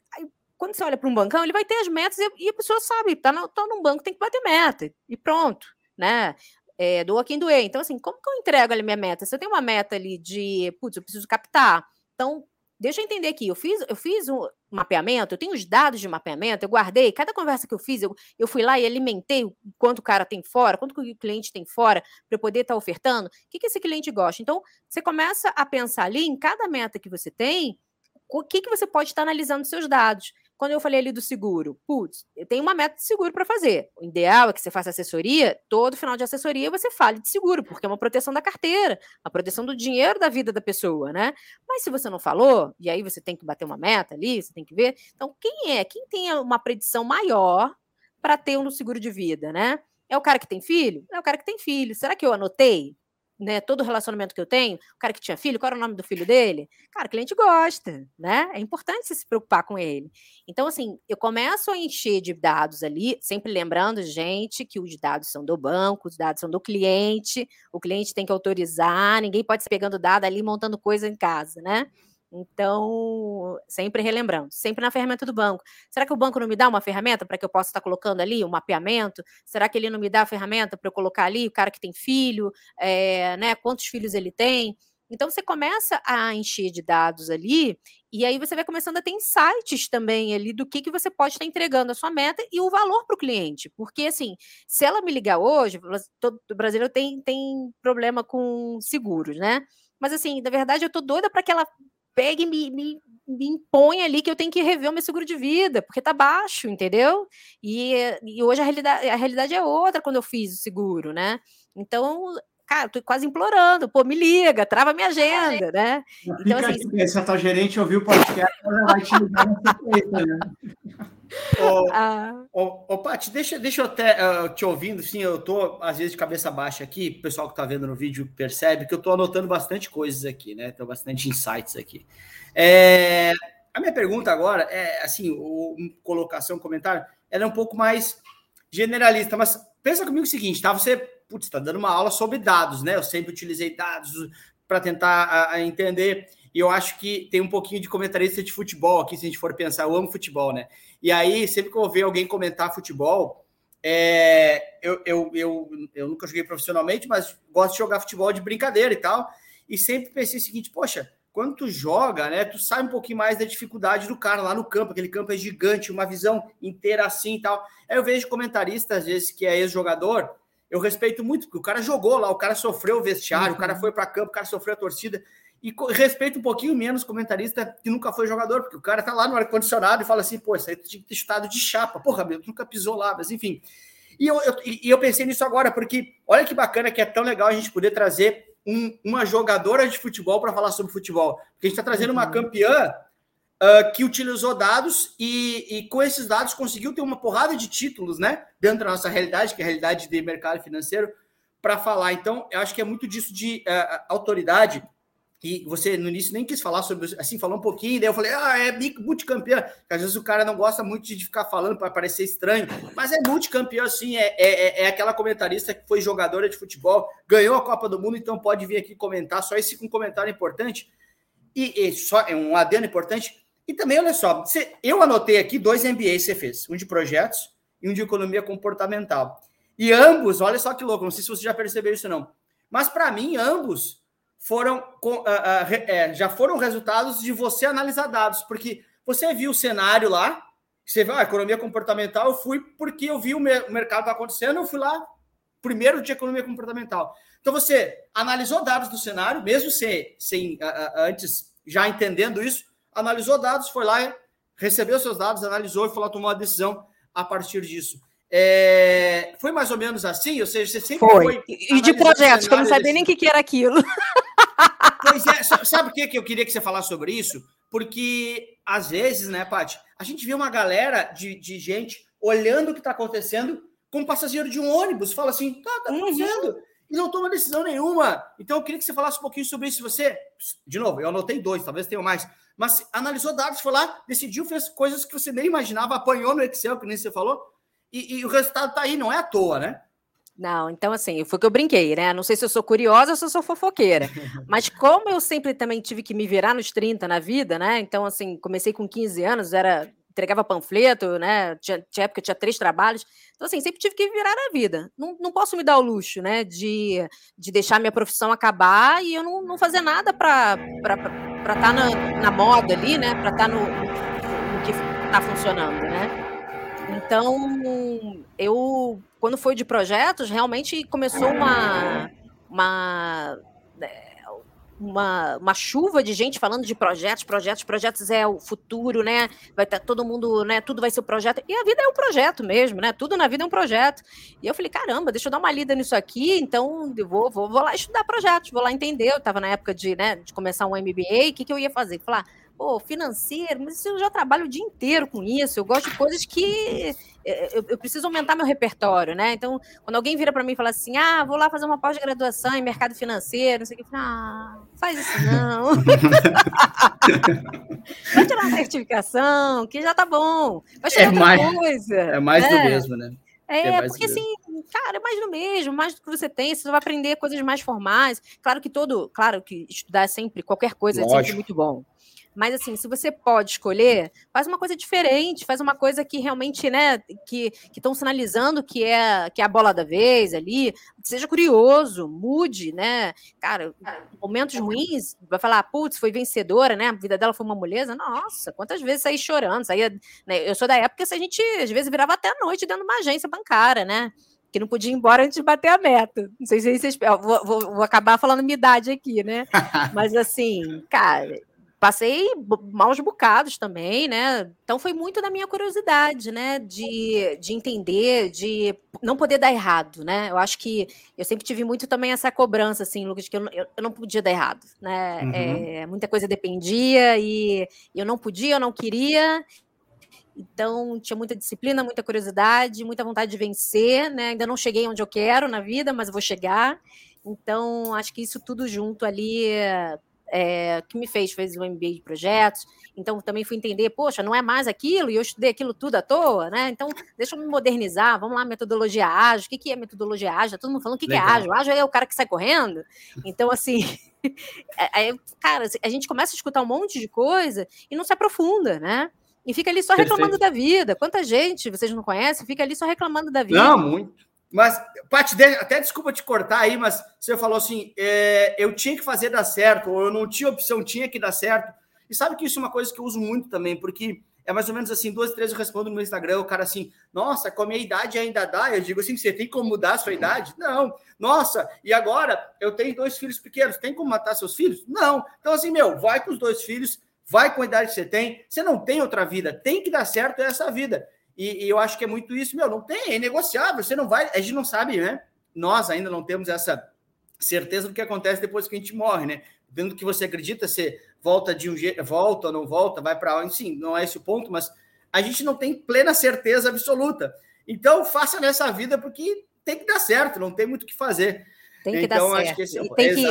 quando você olha para um bancão, ele vai ter as metas e, a pessoa sabe, tá, no, tá num banco, tem que bater meta, e pronto, né? É, doa quem doer. Então, assim, como que eu entrego ali minha meta? Se eu tenho uma meta ali de, putz, eu preciso captar, então Deixa eu entender aqui. Eu fiz, eu fiz um mapeamento, eu tenho os dados de mapeamento, eu guardei. Cada conversa que eu fiz, eu, eu fui lá e alimentei quanto o cara tem fora, quanto o cliente tem fora, para eu poder estar tá ofertando. O que, que esse cliente gosta? Então, você começa a pensar ali em cada meta que você tem, o que, que você pode estar analisando seus dados. Quando eu falei ali do seguro, putz, eu tenho uma meta de seguro para fazer. O ideal é que você faça assessoria, todo final de assessoria você fale de seguro, porque é uma proteção da carteira, a proteção do dinheiro da vida da pessoa, né? Mas se você não falou, e aí você tem que bater uma meta ali, você tem que ver. Então, quem é? Quem tem uma predição maior para ter um seguro de vida, né? É o cara que tem filho? É o cara que tem filho. Será que eu anotei? Né, todo relacionamento que eu tenho, o cara que tinha filho, qual era o nome do filho dele? Cara, o cliente gosta, né? É importante você se preocupar com ele. Então, assim, eu começo a encher de dados ali, sempre lembrando, gente, que os dados são do banco, os dados são do cliente, o cliente tem que autorizar, ninguém pode ser pegando dado ali montando coisa em casa, né? Então, sempre relembrando, sempre na ferramenta do banco. Será que o banco não me dá uma ferramenta para que eu possa estar colocando ali um mapeamento? Será que ele não me dá a ferramenta para eu colocar ali o cara que tem filho, é, né? Quantos filhos ele tem? Então você começa a encher de dados ali, e aí você vai começando a ter insights também ali do que, que você pode estar entregando a sua meta e o valor para o cliente. Porque, assim, se ela me ligar hoje, todo brasileiro tem, tem problema com seguros, né? Mas, assim, na verdade, eu tô doida para que ela pega e me, me, me, impõe ali que eu tenho que rever o meu seguro de vida, porque tá baixo, entendeu? E, e hoje a realidade, a realidade é outra quando eu fiz o seguro, né? Então, cara, tô quase implorando, pô, me liga, trava minha agenda, né? Então, assim, aqui, se a tua gerente ouvir o podcast, ela vai te ligar na sequência, né? Ô, ah. ô, ô Paty, deixa, deixa eu até uh, te ouvindo, sim, eu tô às vezes de cabeça baixa aqui, o pessoal que tá vendo no vídeo percebe que eu tô anotando bastante coisas aqui, né? Tem bastante insights aqui. É, a minha pergunta agora é, assim, o, colocação, comentário, ela é um pouco mais generalista, mas pensa comigo o seguinte, tá? Você, putz, tá dando uma aula sobre dados, né? Eu sempre utilizei dados para tentar a, a entender e eu acho que tem um pouquinho de comentarista de futebol aqui, se a gente for pensar. Eu amo futebol, né? E aí, sempre que eu ver alguém comentar futebol, é, eu, eu, eu, eu nunca joguei profissionalmente, mas gosto de jogar futebol de brincadeira e tal. E sempre pensei o seguinte: poxa, quando tu joga, né, tu sai um pouquinho mais da dificuldade do cara lá no campo, aquele campo é gigante, uma visão inteira assim e tal. Aí eu vejo comentarista, às vezes, que é ex-jogador, eu respeito muito, porque o cara jogou lá, o cara sofreu o vestiário, uhum. o cara foi para campo, o cara sofreu a torcida. E respeito um pouquinho menos comentarista que nunca foi jogador, porque o cara tá lá no ar-condicionado e fala assim, pô, isso aí tinha que ter estado de chapa. Porra, meu, nunca pisou lá, mas enfim. E eu, eu, e eu pensei nisso agora, porque olha que bacana que é tão legal a gente poder trazer um, uma jogadora de futebol para falar sobre futebol. Porque a gente está trazendo uma uhum. campeã uh, que utilizou dados e, e, com esses dados conseguiu ter uma porrada de títulos, né? Dentro da nossa realidade, que é a realidade de mercado financeiro, para falar. Então, eu acho que é muito disso de uh, autoridade que você no início nem quis falar sobre, assim, falou um pouquinho, daí eu falei, ah, é multicampeão. Às vezes o cara não gosta muito de ficar falando para parecer estranho, mas é multicampeão, assim, é, é, é aquela comentarista que foi jogadora de futebol, ganhou a Copa do Mundo, então pode vir aqui comentar, só esse um comentário importante, e, e só é um adendo importante, e também, olha só, você, eu anotei aqui dois MBAs que você fez, um de projetos e um de economia comportamental. E ambos, olha só que louco, não sei se você já percebeu isso não, mas para mim, ambos foram uh, uh, é, já foram resultados de você analisar dados, porque você viu o cenário lá, você viu a economia comportamental, eu fui porque eu vi o, me o mercado tá acontecendo, eu fui lá primeiro de economia comportamental. Então você analisou dados do cenário, mesmo sem, sem uh, antes já entendendo isso, analisou dados, foi lá, recebeu seus dados, analisou e foi lá tomou uma decisão a partir disso. É, foi mais ou menos assim? Ou seja, você sempre foi. foi e de projetos, que eu não sabia nem o que, que era aquilo. Pois é, sabe por que eu queria que você falasse sobre isso? Porque, às vezes, né, Paty, a gente vê uma galera de, de gente olhando o que está acontecendo como passageiro de um ônibus, fala assim, tá, tá uhum. acontecendo, e não toma decisão nenhuma. Então, eu queria que você falasse um pouquinho sobre isso. Você, de novo, eu anotei dois, talvez tenha mais, mas analisou dados, foi lá, decidiu, fez coisas que você nem imaginava, apanhou no Excel, que nem você falou, e, e o resultado está aí, não é à toa, né? Não, então assim, foi que eu brinquei, né? Não sei se eu sou curiosa ou se eu sou fofoqueira. Mas como eu sempre também tive que me virar nos 30 na vida, né? Então, assim, comecei com 15 anos, era entregava panfleto, né? Tinha, tinha época tinha três trabalhos. Então, assim, sempre tive que virar na vida. Não, não posso me dar o luxo, né? De, de deixar minha profissão acabar e eu não, não fazer nada para estar tá na, na moda ali, né? Para estar tá no, no que está funcionando, né? Então, eu, quando foi de projetos, realmente começou uma, uma uma, uma chuva de gente falando de projetos, projetos, projetos é o futuro, né? Vai estar tá todo mundo, né? Tudo vai ser um projeto. E a vida é um projeto mesmo, né? Tudo na vida é um projeto. E eu falei, caramba, deixa eu dar uma lida nisso aqui, então eu vou, vou, vou lá estudar projetos, vou lá entender. Eu estava na época de, né, de começar um MBA, o que, que eu ia fazer? Falar, pô, financeiro, mas eu já trabalho o dia inteiro com isso, eu gosto de coisas que eh, eu, eu preciso aumentar meu repertório, né? Então, quando alguém vira para mim e fala assim, ah, vou lá fazer uma pós-graduação em mercado financeiro, não sei o que, ah, faz isso não. Vai tirar uma certificação, que já tá bom. Vai é mais, coisa. É mais né? do mesmo, né? É, é porque assim, cara, é mais do mesmo, mais do que você tem, você vai aprender coisas mais formais. Claro que todo, claro que estudar é sempre, qualquer coisa Lógico. é sempre muito bom. Mas assim, se você pode escolher, faz uma coisa diferente, faz uma coisa que realmente, né, que estão sinalizando que é que é a bola da vez ali, seja curioso, mude, né? Cara, momentos ruins, vai falar, putz, foi vencedora, né? A vida dela foi uma moleza. Nossa, quantas vezes saí chorando, saía, né? Eu sou da época que a gente às vezes virava até a noite dentro de uma agência bancária, né? que não podia ir embora antes de bater a meta. Não sei se vocês. Vou, vou, vou acabar falando minha idade aqui, né? Mas assim, cara, passei maus bocados também, né? Então foi muito da minha curiosidade, né? De, de entender, de não poder dar errado, né? Eu acho que eu sempre tive muito também essa cobrança, assim, Lucas, que eu, eu, eu não podia dar errado, né? Uhum. É, muita coisa dependia e eu não podia, eu não queria. Então, tinha muita disciplina, muita curiosidade, muita vontade de vencer, né? Ainda não cheguei onde eu quero na vida, mas vou chegar. Então, acho que isso tudo junto ali é, que me fez, fez um MBA de projetos, então também fui entender, poxa, não é mais aquilo, e eu estudei aquilo tudo à toa, né? Então, deixa eu me modernizar, vamos lá, metodologia ágil, o que, que é metodologia ágil? Todo mundo falando o que, que é ágil, ágil é o cara que sai correndo. Então, assim, é, é, cara, a gente começa a escutar um monte de coisa e não se aprofunda, né? E fica ali só reclamando Perfeito. da vida. Quanta gente vocês não conhecem, fica ali só reclamando da vida. Não, muito. Mas, Paty, até desculpa te cortar aí, mas você falou assim: é, eu tinha que fazer dar certo, ou eu não tinha opção, tinha que dar certo. E sabe que isso é uma coisa que eu uso muito também, porque é mais ou menos assim: duas, três eu respondo no meu Instagram, o cara assim, nossa, com a minha idade ainda dá. Eu digo assim: você tem como mudar a sua idade? Não. Nossa, e agora eu tenho dois filhos pequenos, tem como matar seus filhos? Não. Então, assim, meu, vai com os dois filhos, vai com a idade que você tem, você não tem outra vida, tem que dar certo essa vida. E, e, eu acho que é muito isso, meu, não tem, é negociável, você não vai, a gente não sabe, né? Nós ainda não temos essa certeza do que acontece depois que a gente morre, né? Dentro do que você acredita, você volta de um jeito, volta ou não volta, vai para onde, sim, não é esse o ponto, mas a gente não tem plena certeza absoluta. Então, faça nessa vida porque tem que dar certo, não tem muito o que fazer. Tem que então, dar certo. Que é, tem que,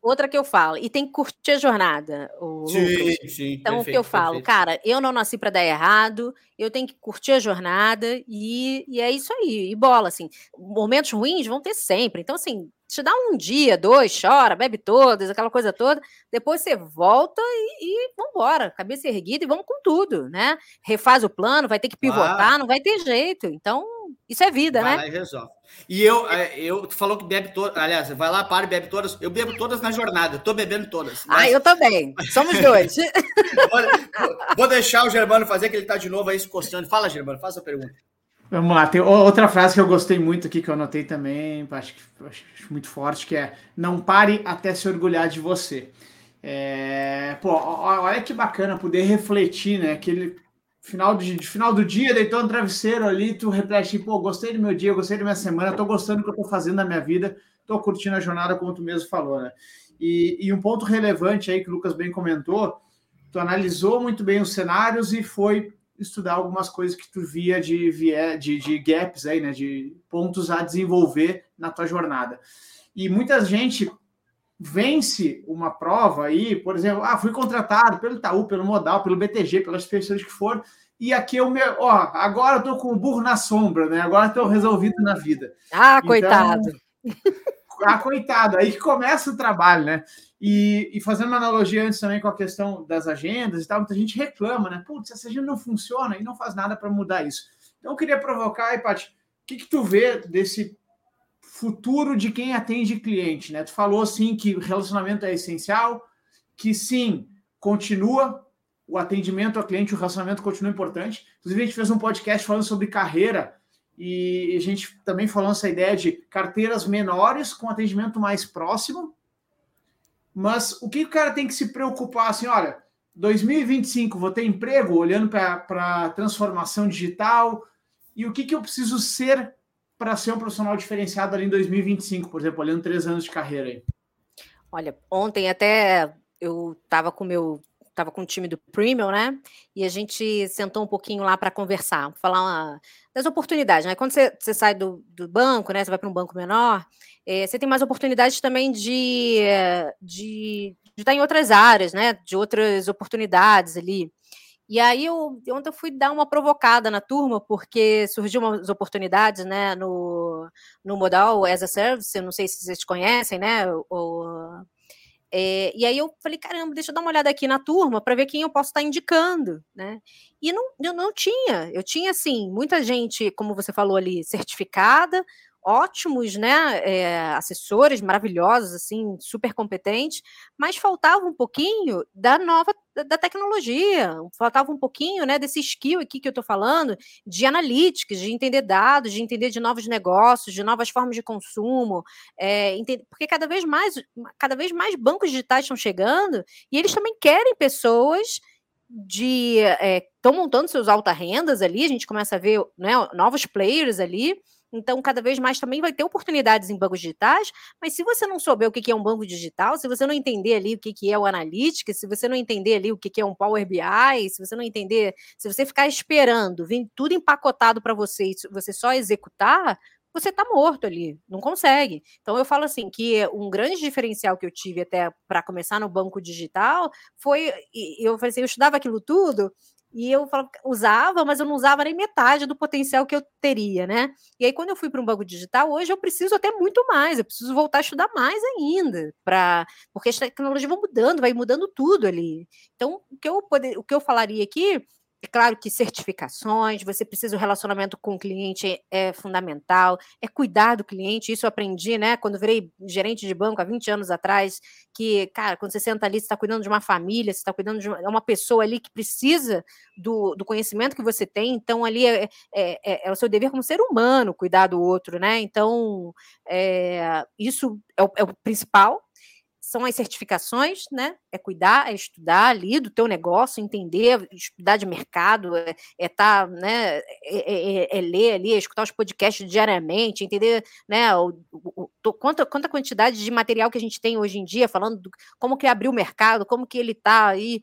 outra que eu falo, e tem que curtir a jornada. O sim, sim, então, o que eu falo, perfeito. cara, eu não nasci para dar errado, eu tenho que curtir a jornada e, e é isso aí. E bola, assim, momentos ruins vão ter sempre. Então, assim, te dá um dia, dois, chora, bebe todas, aquela coisa toda. Depois você volta e, e vambora, cabeça erguida e vamos com tudo, né? Refaz o plano, vai ter que pivotar, ah. não vai ter jeito. Então, isso é vida, vai né? Lá e resolve. E eu, é, eu tu falou que bebe todas. Aliás, vai lá, para e bebe todas. Eu bebo todas na jornada, tô bebendo todas. Mas... Ah, eu também. Somos dois. Vou deixar o Germano fazer, que ele tá de novo aí se coçando. Fala, Germano, faça a pergunta. Vamos lá, tem outra frase que eu gostei muito aqui, que eu anotei também, acho, que, acho muito forte, que é não pare até se orgulhar de você. É, pô, olha que bacana poder refletir, né? Aquele final, de, final do dia, deitou no travesseiro ali, tu reflete, pô, gostei do meu dia, gostei da minha semana, tô gostando do que eu tô fazendo na minha vida, tô curtindo a jornada, como tu mesmo falou, né? E, e um ponto relevante aí que o Lucas bem comentou, tu analisou muito bem os cenários e foi estudar algumas coisas que tu via de, de, de gaps aí, né? De pontos a desenvolver na tua jornada. E muita gente vence uma prova aí, por exemplo, ah, fui contratado pelo Itaú, pelo Modal, pelo BTG, pelas pessoas que for, e aqui eu me, ó, agora eu tô com o burro na sombra, né? Agora estou resolvido na vida. Ah, então, coitado. Ah, coitado, aí que começa o trabalho, né? E, e, fazendo uma analogia antes também com a questão das agendas e tal, muita gente reclama, né? Putz, essa agenda não funciona e não faz nada para mudar isso. Então eu queria provocar aí, Paty, o que, que tu vê desse futuro de quem atende cliente, né? Tu falou assim que relacionamento é essencial, que sim, continua o atendimento ao cliente, o relacionamento continua importante. Inclusive, a gente fez um podcast falando sobre carreira e a gente também falou essa ideia de carteiras menores com atendimento mais próximo. Mas o que o cara tem que se preocupar assim, olha, 2025 vou ter emprego olhando para a transformação digital e o que, que eu preciso ser para ser um profissional diferenciado ali em 2025, por exemplo, olhando três anos de carreira aí? Olha, ontem até eu estava com meu estava com o time do Premium, né? E a gente sentou um pouquinho lá para conversar, falar uma, das oportunidades, né? Quando você, você sai do, do, banco, né? Você vai para um banco menor, é, você tem mais oportunidades também de, de, de, estar em outras áreas, né? De outras oportunidades ali. E aí eu ontem eu fui dar uma provocada na turma, porque surgiu umas oportunidades, né, no, no modal as a service, eu não sei se vocês conhecem, né, o, é, e aí eu falei, caramba, deixa eu dar uma olhada aqui na turma para ver quem eu posso estar indicando, né? E não, eu não tinha, eu tinha assim, muita gente, como você falou ali, certificada, ótimos, né, é, assessores maravilhosos, assim, super competentes, mas faltava um pouquinho da nova da tecnologia, faltava um pouquinho, né, desse skill aqui que eu estou falando, de analytics, de entender dados, de entender de novos negócios, de novas formas de consumo, é, entender, porque cada vez mais, cada vez mais bancos digitais estão chegando e eles também querem pessoas de estão é, montando seus alta rendas ali, a gente começa a ver né, novos players ali, então, cada vez mais também vai ter oportunidades em bancos digitais, mas se você não souber o que é um banco digital, se você não entender ali o que é o Analytics, se você não entender ali o que é um Power BI, se você não entender, se você ficar esperando, vir tudo empacotado para você e você só executar, você está morto ali, não consegue. Então eu falo assim que um grande diferencial que eu tive até para começar no banco digital foi, eu falei assim, eu estudava aquilo tudo e eu falava, usava, mas eu não usava nem metade do potencial que eu teria, né? E aí, quando eu fui para um banco digital, hoje eu preciso até muito mais, eu preciso voltar a estudar mais ainda, para porque as tecnologias vão mudando, vai mudando tudo ali. Então, o que eu, poder, o que eu falaria aqui é claro que certificações, você precisa, o relacionamento com o cliente é fundamental, é cuidar do cliente, isso eu aprendi, né, quando virei gerente de banco há 20 anos atrás, que, cara, quando você senta ali, você está cuidando de uma família, você está cuidando de uma, é uma, pessoa ali que precisa do, do conhecimento que você tem, então ali é, é, é, é, o seu dever como ser humano cuidar do outro, né, então é, isso é o, é o principal, são as certificações, né? É cuidar, é estudar ali do teu negócio, entender, estudar de mercado, é é tá, né? É, é, é, é, ler ali, é escutar os podcasts diariamente, entender, né? O, o, o, quanta, quanta quantidade de material que a gente tem hoje em dia, falando do, como que abriu o mercado, como que ele está aí.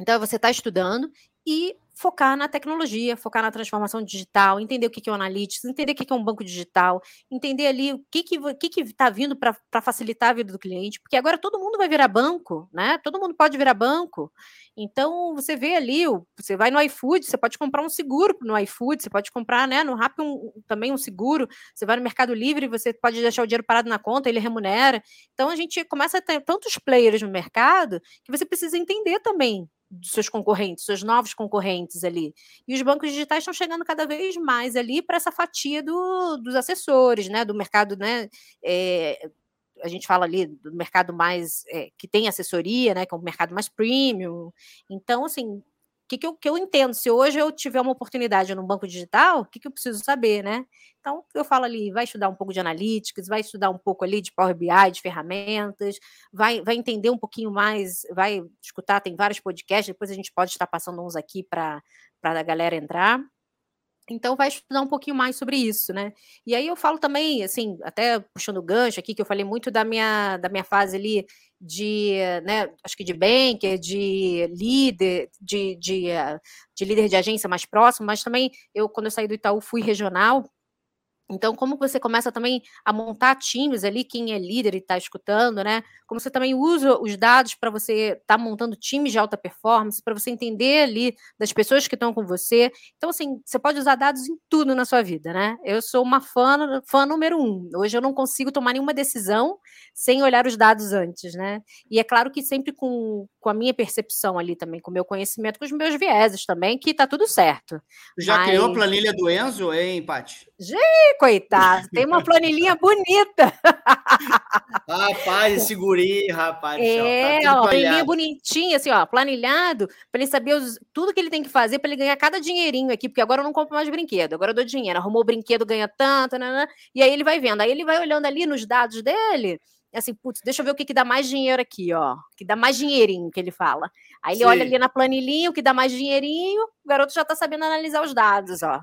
Então, você está estudando e focar na tecnologia, focar na transformação digital, entender o que é o Analytics, entender o que é um banco digital, entender ali o que está que, que tá vindo para facilitar a vida do cliente, porque agora todo mundo vai virar banco, né? Todo mundo pode virar banco. Então, você vê ali, você vai no iFood, você pode comprar um seguro no iFood, você pode comprar né, no Rappi um, também um seguro, você vai no Mercado Livre, você pode deixar o dinheiro parado na conta, ele remunera. Então, a gente começa a ter tantos players no mercado que você precisa entender também dos seus concorrentes, seus novos concorrentes ali. E os bancos digitais estão chegando cada vez mais ali para essa fatia do, dos assessores, né? Do mercado, né? É, a gente fala ali do mercado mais é, que tem assessoria, né? Que é um mercado mais premium. Então, assim, que, que, eu, que eu entendo? Se hoje eu tiver uma oportunidade no banco digital, o que, que eu preciso saber, né? Então, eu falo ali, vai estudar um pouco de analytics, vai estudar um pouco ali de Power BI, de ferramentas, vai, vai entender um pouquinho mais, vai escutar, tem vários podcasts, depois a gente pode estar passando uns aqui para a galera entrar. Então, vai estudar um pouquinho mais sobre isso, né? E aí eu falo também, assim, até puxando o gancho aqui, que eu falei muito da minha, da minha fase ali de, né, acho que de banker, de líder, de, de, de líder de agência mais próximo, mas também eu, quando eu saí do Itaú, fui regional, Então, como você começa também a montar times ali, quem é líder e está escutando, né? Como você também usa os dados para você estar tá montando times de alta performance, para você entender ali das pessoas que estão com você. Então, assim, você pode usar dados em tudo na sua vida, né? Eu sou uma fã, fã número um. Hoje eu não consigo tomar nenhuma decisão sem olhar os dados antes, né? E é claro que sempre com, com a minha percepção ali também, com o meu conhecimento, com os meus vieses também, que está tudo certo. Já Mas... criou a planilha do Enzo, hein, Paty? Gente, coitado, tem uma planilhinha bonita. Rapaz, esse guri, rapaz. É, tá ó, planilhinha bonitinha, assim, ó, planilhado, para ele saber os, tudo que ele tem que fazer para ele ganhar cada dinheirinho aqui, porque agora eu não compro mais brinquedo, agora eu dou dinheiro. Arrumou o brinquedo, ganha tanto, né, né, e aí ele vai vendo. Aí ele vai olhando ali nos dados dele, assim, putz, deixa eu ver o que, que dá mais dinheiro aqui, ó. Que dá mais dinheirinho, que ele fala. Aí ele Sim. olha ali na planilhinha, o que dá mais dinheirinho, o garoto já tá sabendo analisar os dados, ó.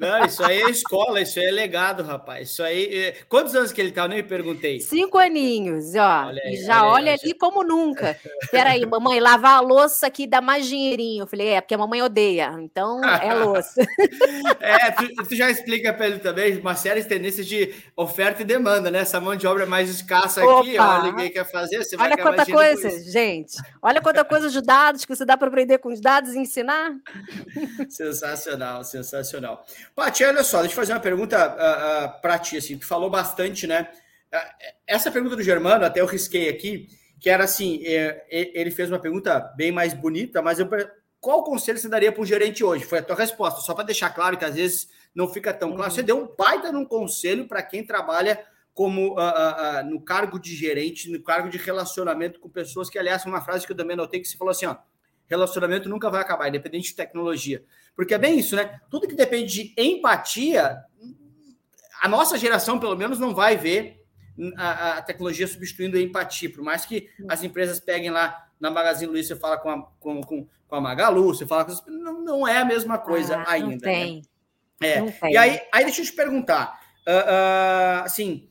Não, isso aí é escola, isso aí é legado, rapaz. Isso aí. É, quantos anos que ele tá? Eu nem perguntei. Cinco aninhos, ó. Aí, e já olha, olha ali como nunca. Peraí, mamãe, lavar a louça aqui dá mais dinheirinho. Eu falei, é, porque a mamãe odeia. Então é louça. é, tu, tu, já explica para ele também uma série de tendências de oferta e demanda, né? Essa mão de obra é mais escassa Opa. aqui, ó. Ninguém quer fazer. Você olha quanta coisa, gente. Olha quanta coisa de dados que você dá para aprender com os dados e ensinar. Sensacional, sensacional. Paty, olha só, deixa eu fazer uma pergunta uh, uh, para ti. Assim, tu falou bastante, né? Uh, essa pergunta do Germano, até eu risquei aqui, que era assim: é, ele fez uma pergunta bem mais bonita, mas eu, qual conselho você daria para um gerente hoje? Foi a tua resposta, só para deixar claro que às vezes não fica tão claro. Você deu um baita num conselho para quem trabalha como no cargo de gerente, no cargo de relacionamento com pessoas, que aliás, uma frase que eu também notei que você falou assim: ó, relacionamento nunca vai acabar, independente de tecnologia. Porque é bem isso, né? Tudo que depende de empatia, a nossa geração, pelo menos, não vai ver a, a tecnologia substituindo a empatia. Por mais que as empresas peguem lá na Magazine Luiza, você fala com a, com, com, com a Magalu, você fala com... Não, não é a mesma coisa ah, ainda. Não tem. Né? É. Não tem. E aí, aí, deixa eu te perguntar. Uh, uh, assim,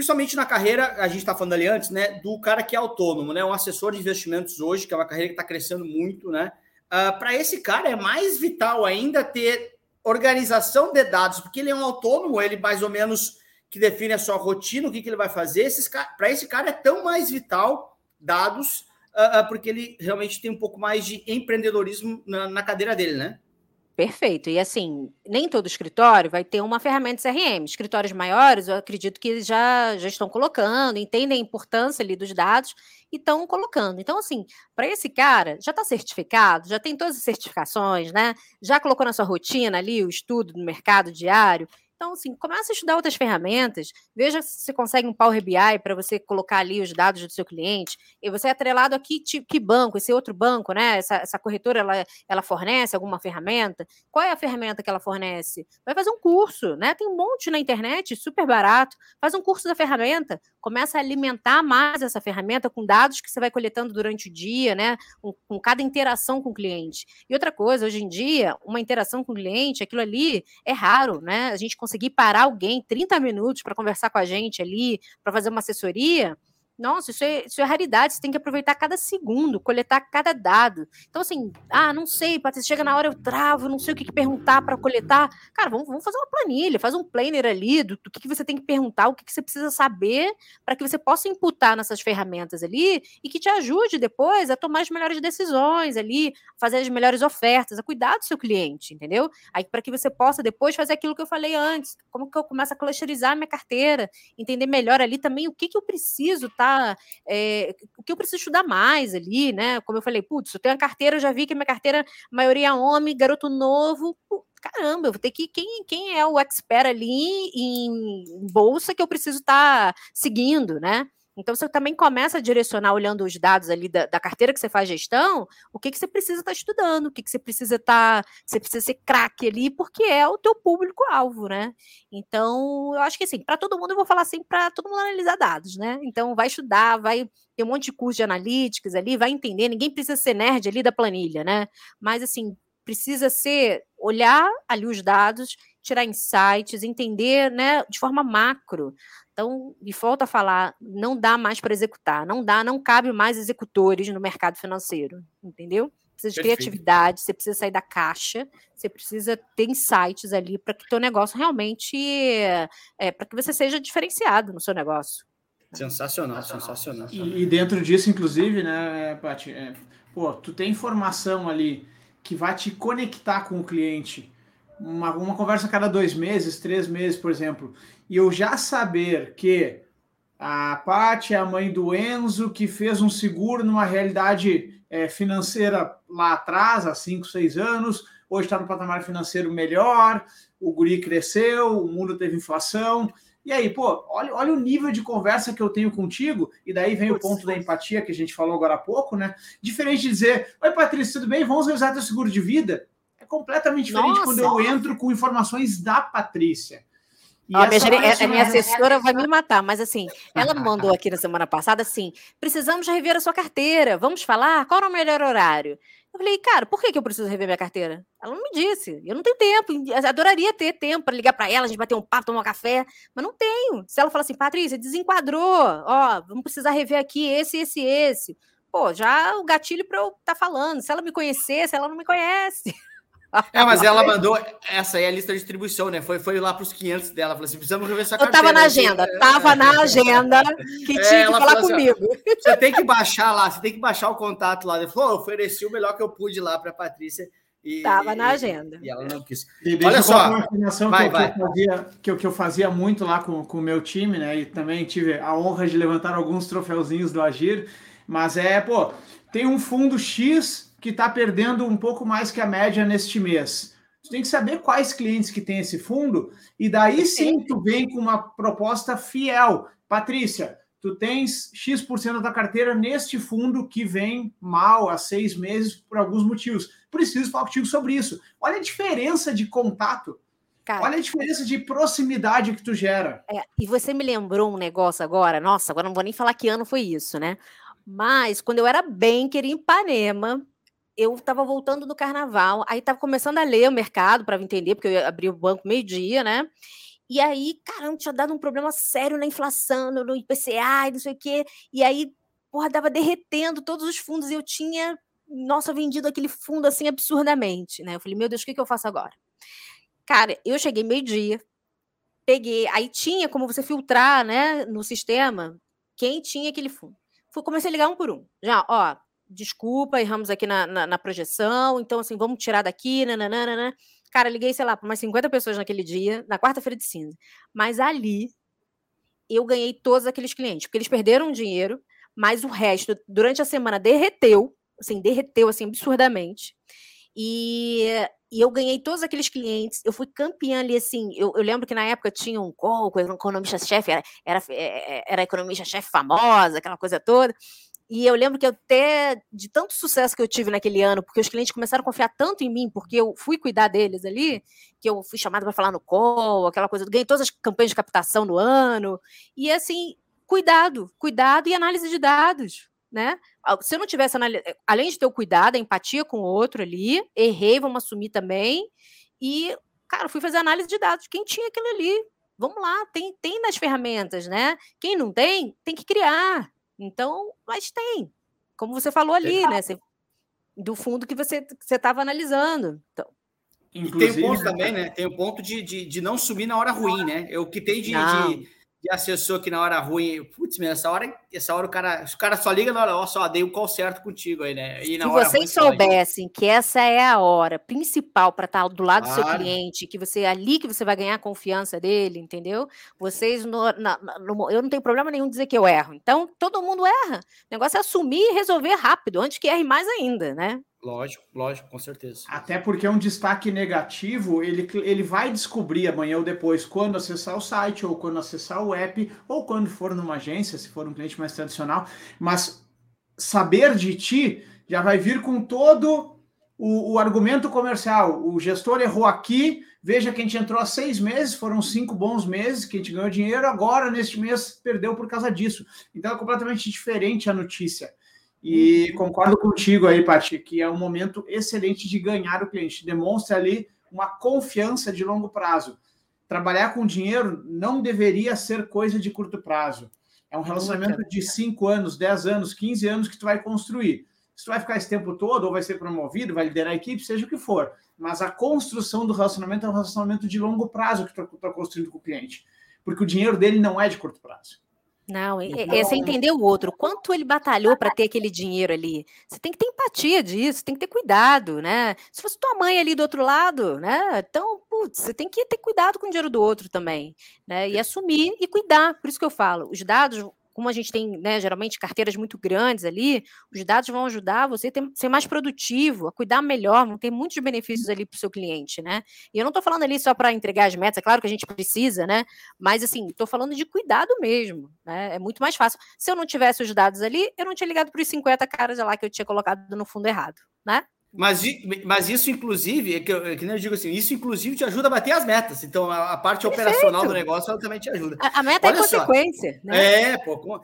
principalmente na carreira, a gente está falando ali antes, né, do cara que é autônomo, né, um assessor de investimentos hoje, que é uma carreira que está crescendo muito, né, uh, ah, para esse cara é mais vital ainda ter organização de dados, porque ele é um autônomo, ele mais ou menos que define a sua rotina, o que, que ele vai fazer, para esse cara é tão mais vital dados, uh, uh, porque ele realmente tem um pouco mais de empreendedorismo na, na cadeira dele, né? Perfeito. E assim, nem todo escritório vai ter uma ferramenta CRM. Escritórios maiores, eu acredito que já, já estão colocando, entendem a importância ali dos dados e estão colocando. Então, assim, para esse cara, já está certificado, já tem todas as certificações, né? Já colocou na sua rotina ali o estudo do mercado diário. Então, assim, comece a estudar outras ferramentas, veja se você consegue um Power BI para você colocar ali os dados do seu cliente, e você é atrelado aqui, tipo, que banco, esse outro banco, né? Essa, essa corretora, ela, ela fornece alguma ferramenta? Qual é a ferramenta que ela fornece? Vai fazer um curso, né? Tem um monte na internet, super barato. Faz um curso da ferramenta, começa a alimentar mais essa ferramenta com dados que você vai coletando durante o dia, né? Com, com cada interação com o cliente. E outra coisa, hoje em dia, uma interação com o cliente, aquilo ali é raro, né? A gente conseguir parar alguém 30 minutos para conversar com a gente ali, para fazer uma assessoria, nossa, isso é, isso é raridade, você tem que aproveitar cada segundo, coletar cada dado. Então, assim, ah, não sei, Patrícia, chega na hora eu travo, não sei o que, que perguntar para coletar. Cara, vamos, vamos, fazer uma planilha, faz um planner ali do, do que, que você tem que perguntar, o que, que você precisa saber para que você possa imputar nessas ferramentas ali e que te ajude depois a tomar as melhores decisões ali, fazer as melhores ofertas, a cuidar do seu cliente, entendeu? Aí para que você possa depois fazer aquilo que eu falei antes, como que eu começo a clusterizar minha carteira, entender melhor ali também o que, que eu preciso, tá? É, o que eu preciso estudar mais ali, né? Como eu falei, putz, eu tenho a carteira, eu já vi que minha carteira, maioria é homem, garoto novo, caramba, eu vou ter que. Quem, quem é o expert ali em bolsa que eu preciso estar tá seguindo, né? Então, você também começa a direcionar, olhando os dados ali da, da carteira que você faz gestão, o que, que você precisa estar tá estudando, o que, que você precisa estar, tá, você precisa ser craque ali, porque é o teu público-alvo, né? Então, eu acho que assim, para todo mundo, eu vou falar assim, para todo mundo analisar dados, né? Então, vai estudar, vai ter um monte de curso de analíticas ali, vai entender, ninguém precisa ser nerd ali da planilha, né? Mas assim, precisa ser olhar ali os dados, tirar insights, entender, né, de forma macro. Então, me falta falar, não dá mais para executar, não dá, não cabe mais executores no mercado financeiro, entendeu? precisa de Perfeito. criatividade, você precisa sair da caixa, você precisa ter insights ali para que teu negócio realmente é, para que você seja diferenciado no seu negócio. Sensacional, sensacional. E, e dentro disso, inclusive, né, Paty, é, pô, tu tem informação ali que vai te conectar com o cliente. Uma, uma conversa a cada dois meses, três meses, por exemplo, e eu já saber que a Paty é a mãe do Enzo, que fez um seguro numa realidade é, financeira lá atrás, há cinco, seis anos, hoje está no patamar financeiro melhor, o guri cresceu, o mundo teve inflação. E aí, pô, olha, olha o nível de conversa que eu tenho contigo, e daí vem o ponto da empatia que a gente falou agora há pouco, né? Diferente de dizer, oi Patrícia, tudo bem? Vamos usar teu seguro de vida? É completamente diferente Nossa. quando eu entro com informações da Patrícia. Ah, minha, a minha assessora vai me matar, mas assim, ela me mandou aqui na semana passada assim: precisamos rever a sua carteira, vamos falar? Qual é o melhor horário? Eu falei, cara, por que, que eu preciso rever minha carteira? Ela não me disse. Eu não tenho tempo. Adoraria ter tempo para ligar para ela, a gente bater um papo, tomar um café, mas não tenho. Se ela falar assim, Patrícia, desenquadrou, ó, vamos precisar rever aqui esse, esse, esse. Pô, já o gatilho para eu estar tá falando. Se ela me conhecesse, ela não me conhece. É, mas ela mandou essa aí é a lista de distribuição, né? Foi, foi lá para os 500 dela. Falou assim: precisamos rever essa carteira. Eu tava na agenda, é, tava na agenda que é, tinha que falar assim, comigo. você tem que baixar lá, você tem que baixar o contato lá. Ele falou: oh, ofereci o melhor que eu pude lá para a Patrícia. E, tava na agenda. E, e ela não quis. E Olha só, uma afirmação vai, que, vai. Eu fazia, que, eu, que eu fazia muito lá com, com o meu time, né? E também tive a honra de levantar alguns troféuzinhos do Agir. Mas é, pô, tem um fundo X que está perdendo um pouco mais que a média neste mês. Tu tem que saber quais clientes que tem esse fundo e daí sim tu vem com uma proposta fiel. Patrícia, tu tens X% da tua carteira neste fundo que vem mal há seis meses por alguns motivos. Preciso falar contigo sobre isso. Olha a diferença de contato. Cara, Olha a diferença de proximidade que tu gera. É, e você me lembrou um negócio agora, nossa, agora não vou nem falar que ano foi isso, né? Mas quando eu era banker em Ipanema, eu estava voltando do carnaval, aí estava começando a ler o mercado para entender, porque eu abri o banco meio-dia, né? E aí, caramba, tinha dado um problema sério na inflação, no IPCA e não sei o quê. E aí, porra, dava derretendo todos os fundos e eu tinha, nossa, vendido aquele fundo assim absurdamente, né? Eu falei, meu Deus, o que, que eu faço agora? Cara, eu cheguei meio-dia, peguei, aí tinha como você filtrar, né, no sistema, quem tinha aquele fundo. Fui, comecei a ligar um por um. Já, ó, desculpa, erramos aqui na, na, na projeção, então, assim, vamos tirar daqui, nananana. Cara, liguei, sei lá, para umas 50 pessoas naquele dia, na quarta-feira de cinza. Mas ali, eu ganhei todos aqueles clientes, porque eles perderam dinheiro, mas o resto, durante a semana, derreteu, assim, derreteu, assim, absurdamente. E, e eu ganhei todos aqueles clientes, eu fui campeã ali, assim, eu, eu lembro que na época tinha um era um economista-chefe, era, era, é, era economista-chefe famosa, aquela coisa toda, e eu lembro que até, de tanto sucesso que eu tive naquele ano, porque os clientes começaram a confiar tanto em mim, porque eu fui cuidar deles ali, que eu fui chamada para falar no call, aquela coisa, ganhei todas as campanhas de captação no ano. E assim, cuidado, cuidado e análise de dados, né? Se eu não tivesse análise, além de ter o cuidado, a empatia com o outro ali, errei, vamos assumir também. E, cara, fui fazer análise de dados. Quem tinha aquilo ali? Vamos lá, tem, tem nas ferramentas, né? Quem não tem, tem que criar. Então, mas tem. Como você falou ali, né? Você, do fundo que você estava analisando. Então, Inclusive, tem um ponto também, né? Tem o um ponto de, de, de, não subir na hora ruim, né? Eu que tem de, de, de assessor que na hora ruim, putz, essa hora, essa hora o cara, o cara só liga na hora, ó, só dei o call certo contigo aí, né? E na Se vocês soubessem que essa é a hora principal para estar tá do lado claro. do seu cliente, que você é ali que você vai ganhar a confiança dele, entendeu? Vocês, no, na, no, eu não tenho problema nenhum dizer que eu erro. Então, todo mundo erra. O negócio é assumir e resolver rápido, antes que erre mais ainda, né? Lógico, lógico, com certeza. Até porque um destaque negativo, ele, ele vai descobrir amanhã ou depois, quando acessar o site, ou quando acessar o app, ou quando for numa agência, se for um cliente mais tradicional. Mas saber de ti já vai vir com todo o, o argumento comercial. O gestor errou aqui, veja que a gente entrou há seis meses, foram cinco bons meses que a gente ganhou dinheiro, agora neste mês perdeu por causa disso. Então é completamente diferente a notícia. E concordo contigo aí, Paty, que é um momento excelente de ganhar o cliente. Demonstra ali uma confiança de longo prazo. Trabalhar com dinheiro não deveria ser coisa de curto prazo. É um relacionamento de 5 anos, 10 anos, 15 anos que tu vai construir. Se tu vai ficar esse tempo todo, ou vai ser promovido, vai liderar a equipe, seja o que for. Mas a construção do relacionamento é um relacionamento de longo prazo que tu está construindo com o cliente. Porque o dinheiro dele não é de curto prazo. Não, então... é, você entender o outro, quanto ele batalhou para ter aquele dinheiro ali. Você tem que ter empatia disso, tem que ter cuidado, né? Se fosse tua mãe ali do outro lado, né? Então, putz, você tem que ter cuidado com o dinheiro do outro também, né? E assumir e cuidar. Por isso que eu falo, os dados como a gente tem, né, geralmente, carteiras muito grandes ali, os dados vão ajudar você a ser mais produtivo, a cuidar melhor, vão ter muitos benefícios ali para o seu cliente, né? E eu não estou falando ali só para entregar as metas, é claro que a gente precisa, né? Mas, assim, estou falando de cuidado mesmo, né? É muito mais fácil. Se eu não tivesse os dados ali, eu não tinha ligado para os 50 caras lá que eu tinha colocado no fundo errado, né? Mas, mas isso, inclusive, é que, eu, que eu digo assim, isso inclusive te ajuda a bater as metas. Então, a, a parte Perfeito. operacional do negócio ela também te ajuda. A, a meta é Olha é consequência. Né? É, pô.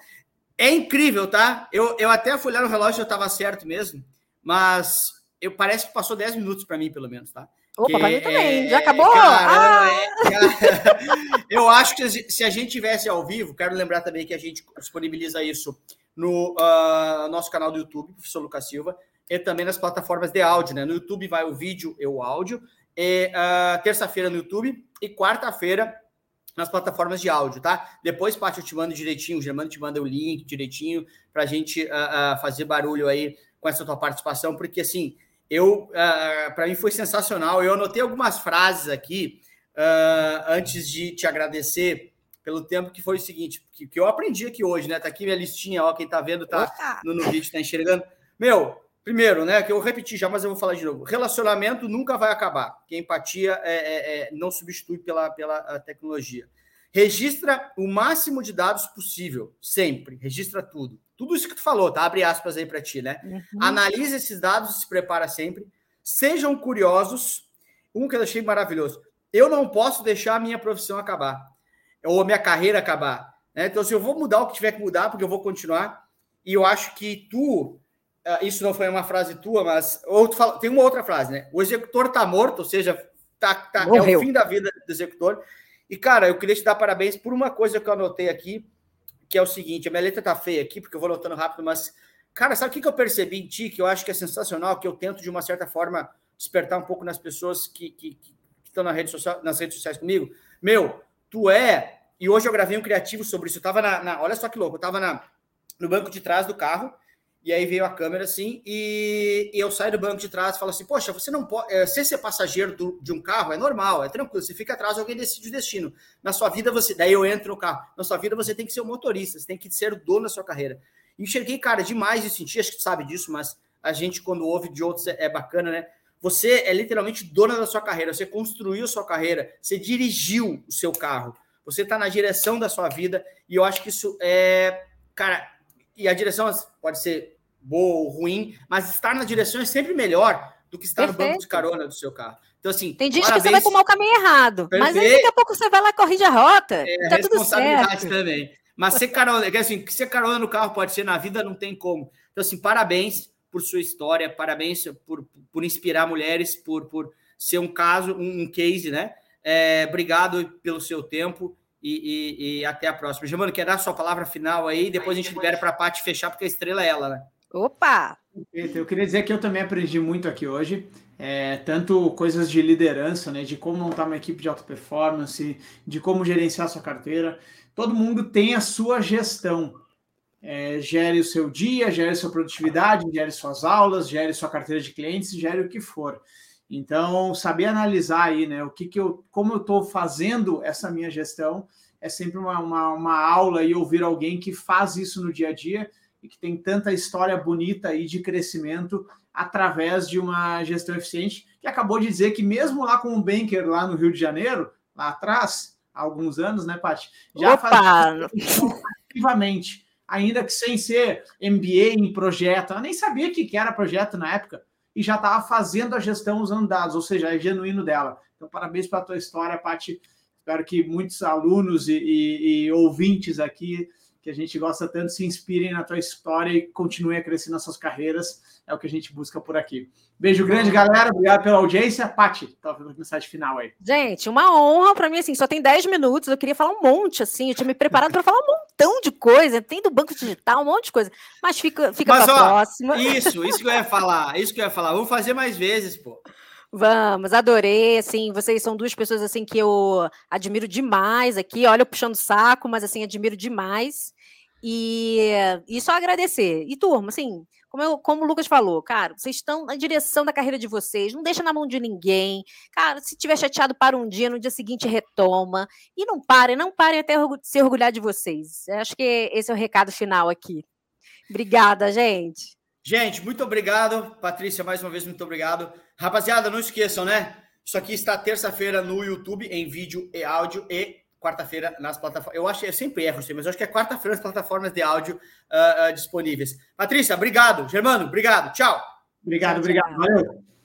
É incrível, tá? Eu, eu até fui olhar no relógio, eu estava certo mesmo, mas eu parece que passou 10 minutos para mim, pelo menos, tá? Opa, para mim também. É, Já acabou? Cara, ah! é, eu acho que se a gente tivesse ao vivo, quero lembrar também que a gente disponibiliza isso no uh, nosso canal do YouTube, professor Lucas Silva e também nas plataformas de áudio, né? No YouTube vai o vídeo e o áudio. E, uh, terça-feira no YouTube e quarta-feira nas plataformas de áudio, tá? Depois, Paty, eu te mando direitinho, o Germano te manda o link direitinho para a gente uh, uh, fazer barulho aí com essa tua participação, porque assim, eu uh, para mim foi sensacional. Eu anotei algumas frases aqui antes de te agradecer pelo tempo que foi o seguinte, que, que, eu aprendi aqui hoje, né? Tá aqui minha listinha, ó, quem tá vendo tá no, no vídeo, tá enxergando. Meu, Primeiro, né, que eu repeti já, mas eu vou falar de novo. Relacionamento nunca vai acabar, que a empatia é, é, é, não substitui pela, pela tecnologia. Registra o máximo de dados possível, sempre. Registra tudo. Tudo isso que tu falou, tá? Abre aspas aí para ti, né? Uhum. Analise esses dados e se prepara sempre. Sejam curiosos. Um que eu achei maravilhoso. Eu não posso deixar a minha profissão acabar, ou a minha carreira acabar. Né? Então, se eu vou mudar o que tiver que mudar, porque eu vou continuar, e eu acho que tu isso não foi uma frase tua, mas fala, tem uma outra frase, né? O executor está morto, ou seja, tá, tá é o fim da vida do executor. E, cara, eu queria te dar parabéns por uma coisa que eu anotei aqui, que é o seguinte: a minha letra tá feia aqui, porque eu vou anotando rápido, mas, cara, sabe o que, que eu percebi em ti, que eu acho que é sensacional, que eu tento, de uma certa forma, despertar um pouco nas pessoas que, que, que estão na rede social, nas redes sociais comigo? Meu, tu é. E hoje eu gravei um criativo sobre isso. Eu tava na. na olha só que louco, eu tava na, no banco de trás do carro e aí veio a câmera assim, e, e eu saio do banco de trás e falo assim: Poxa, você não pode. É, se ser passageiro do, de um carro é normal, é tranquilo. Você fica atrás, alguém decide o destino. Na sua vida, você. Daí eu entro no carro. Na sua vida, você tem que ser o motorista, você tem que ser o dono da sua carreira. E enxerguei, cara, demais de sentir, acho que sabe disso, mas a gente, quando ouve de outros, é, é bacana, né? Você é literalmente dona da sua carreira, você construiu sua carreira, você dirigiu o seu carro, você está na direção da sua vida, e eu acho que isso é. Cara, e a direção pode ser boa ou ruim, mas estar na direção é sempre melhor do que estar Perfeito. no banco de carona do seu carro. Então, assim. Tem gente parabéns. que você vai tomar o caminho errado, Perfeito. mas aí daqui a pouco você vai lá e corrige a rota. É, tá tudo certo. também. Mas ser carona, assim, ser carona no carro pode ser na vida, não tem como. Então, assim, parabéns por sua história, parabéns por, por inspirar mulheres, por, por ser um caso, um, um case, né? É, obrigado pelo seu tempo e, e, e até a próxima. Germano, quer dar a sua palavra final aí? Depois a gente libera para a Paty fechar, porque a estrela é ela, né? Opa! Eu queria dizer que eu também aprendi muito aqui hoje, é, tanto coisas de liderança, né, de como montar uma equipe de alta performance, de como gerenciar sua carteira. Todo mundo tem a sua gestão. É, gere o seu dia, gere sua produtividade, gere suas aulas, gere sua carteira de clientes, gere o que for. Então, saber analisar aí, né, o que, que eu, como eu estou fazendo essa minha gestão, é sempre uma, uma, uma aula e ouvir alguém que faz isso no dia a dia e que tem tanta história bonita aí de crescimento através de uma gestão eficiente, que acabou de dizer que mesmo lá com o Banker lá no Rio de Janeiro, lá atrás, há alguns anos, né, Paty? Já Opa! faz ativamente, ainda que sem ser MBA em projeto, ela nem sabia o que era projeto na época, e já estava fazendo a gestão usando dados, ou seja, é genuíno dela. Então, parabéns pela tua história, Paty. Espero que muitos alunos e, e, e ouvintes aqui que a gente gosta tanto se inspirem na tua história e continuem a crescer nas suas carreiras. É o que a gente busca por aqui. Beijo grande, galera. Obrigado pela audiência. Pati, talvez tá mensagem final aí. Gente, uma honra para mim, assim, só tem 10 minutos. Eu queria falar um monte, assim. Eu tinha me preparado para falar um montão de coisa, tem do banco digital, um monte de coisa. Mas fica, fica para a próxima. Isso, isso que eu ia falar, isso que eu ia falar. Vamos fazer mais vezes, pô. Vamos, adorei, assim, vocês são duas pessoas, assim, que eu admiro demais aqui, olha eu puxando saco, mas, assim, admiro demais, e, e só agradecer. E, turma, assim, como, eu, como o Lucas falou, cara, vocês estão na direção da carreira de vocês, não deixa na mão de ninguém. Cara, se tiver chateado para um dia, no dia seguinte retoma. E não parem, não parem até se orgulhar de vocês. Eu acho que esse é o recado final aqui. Obrigada, gente. Gente, muito obrigado. Patrícia, mais uma vez, muito obrigado. Rapaziada, não esqueçam, né? Isso aqui está terça-feira no YouTube, em vídeo e áudio, e quarta-feira nas plataformas. Eu acho que eu sempre erro, mas eu acho que é quarta-feira nas plataformas de áudio uh, uh, disponíveis. Patrícia, obrigado. Germano, obrigado. Tchau. Obrigado, obrigado. Valeu.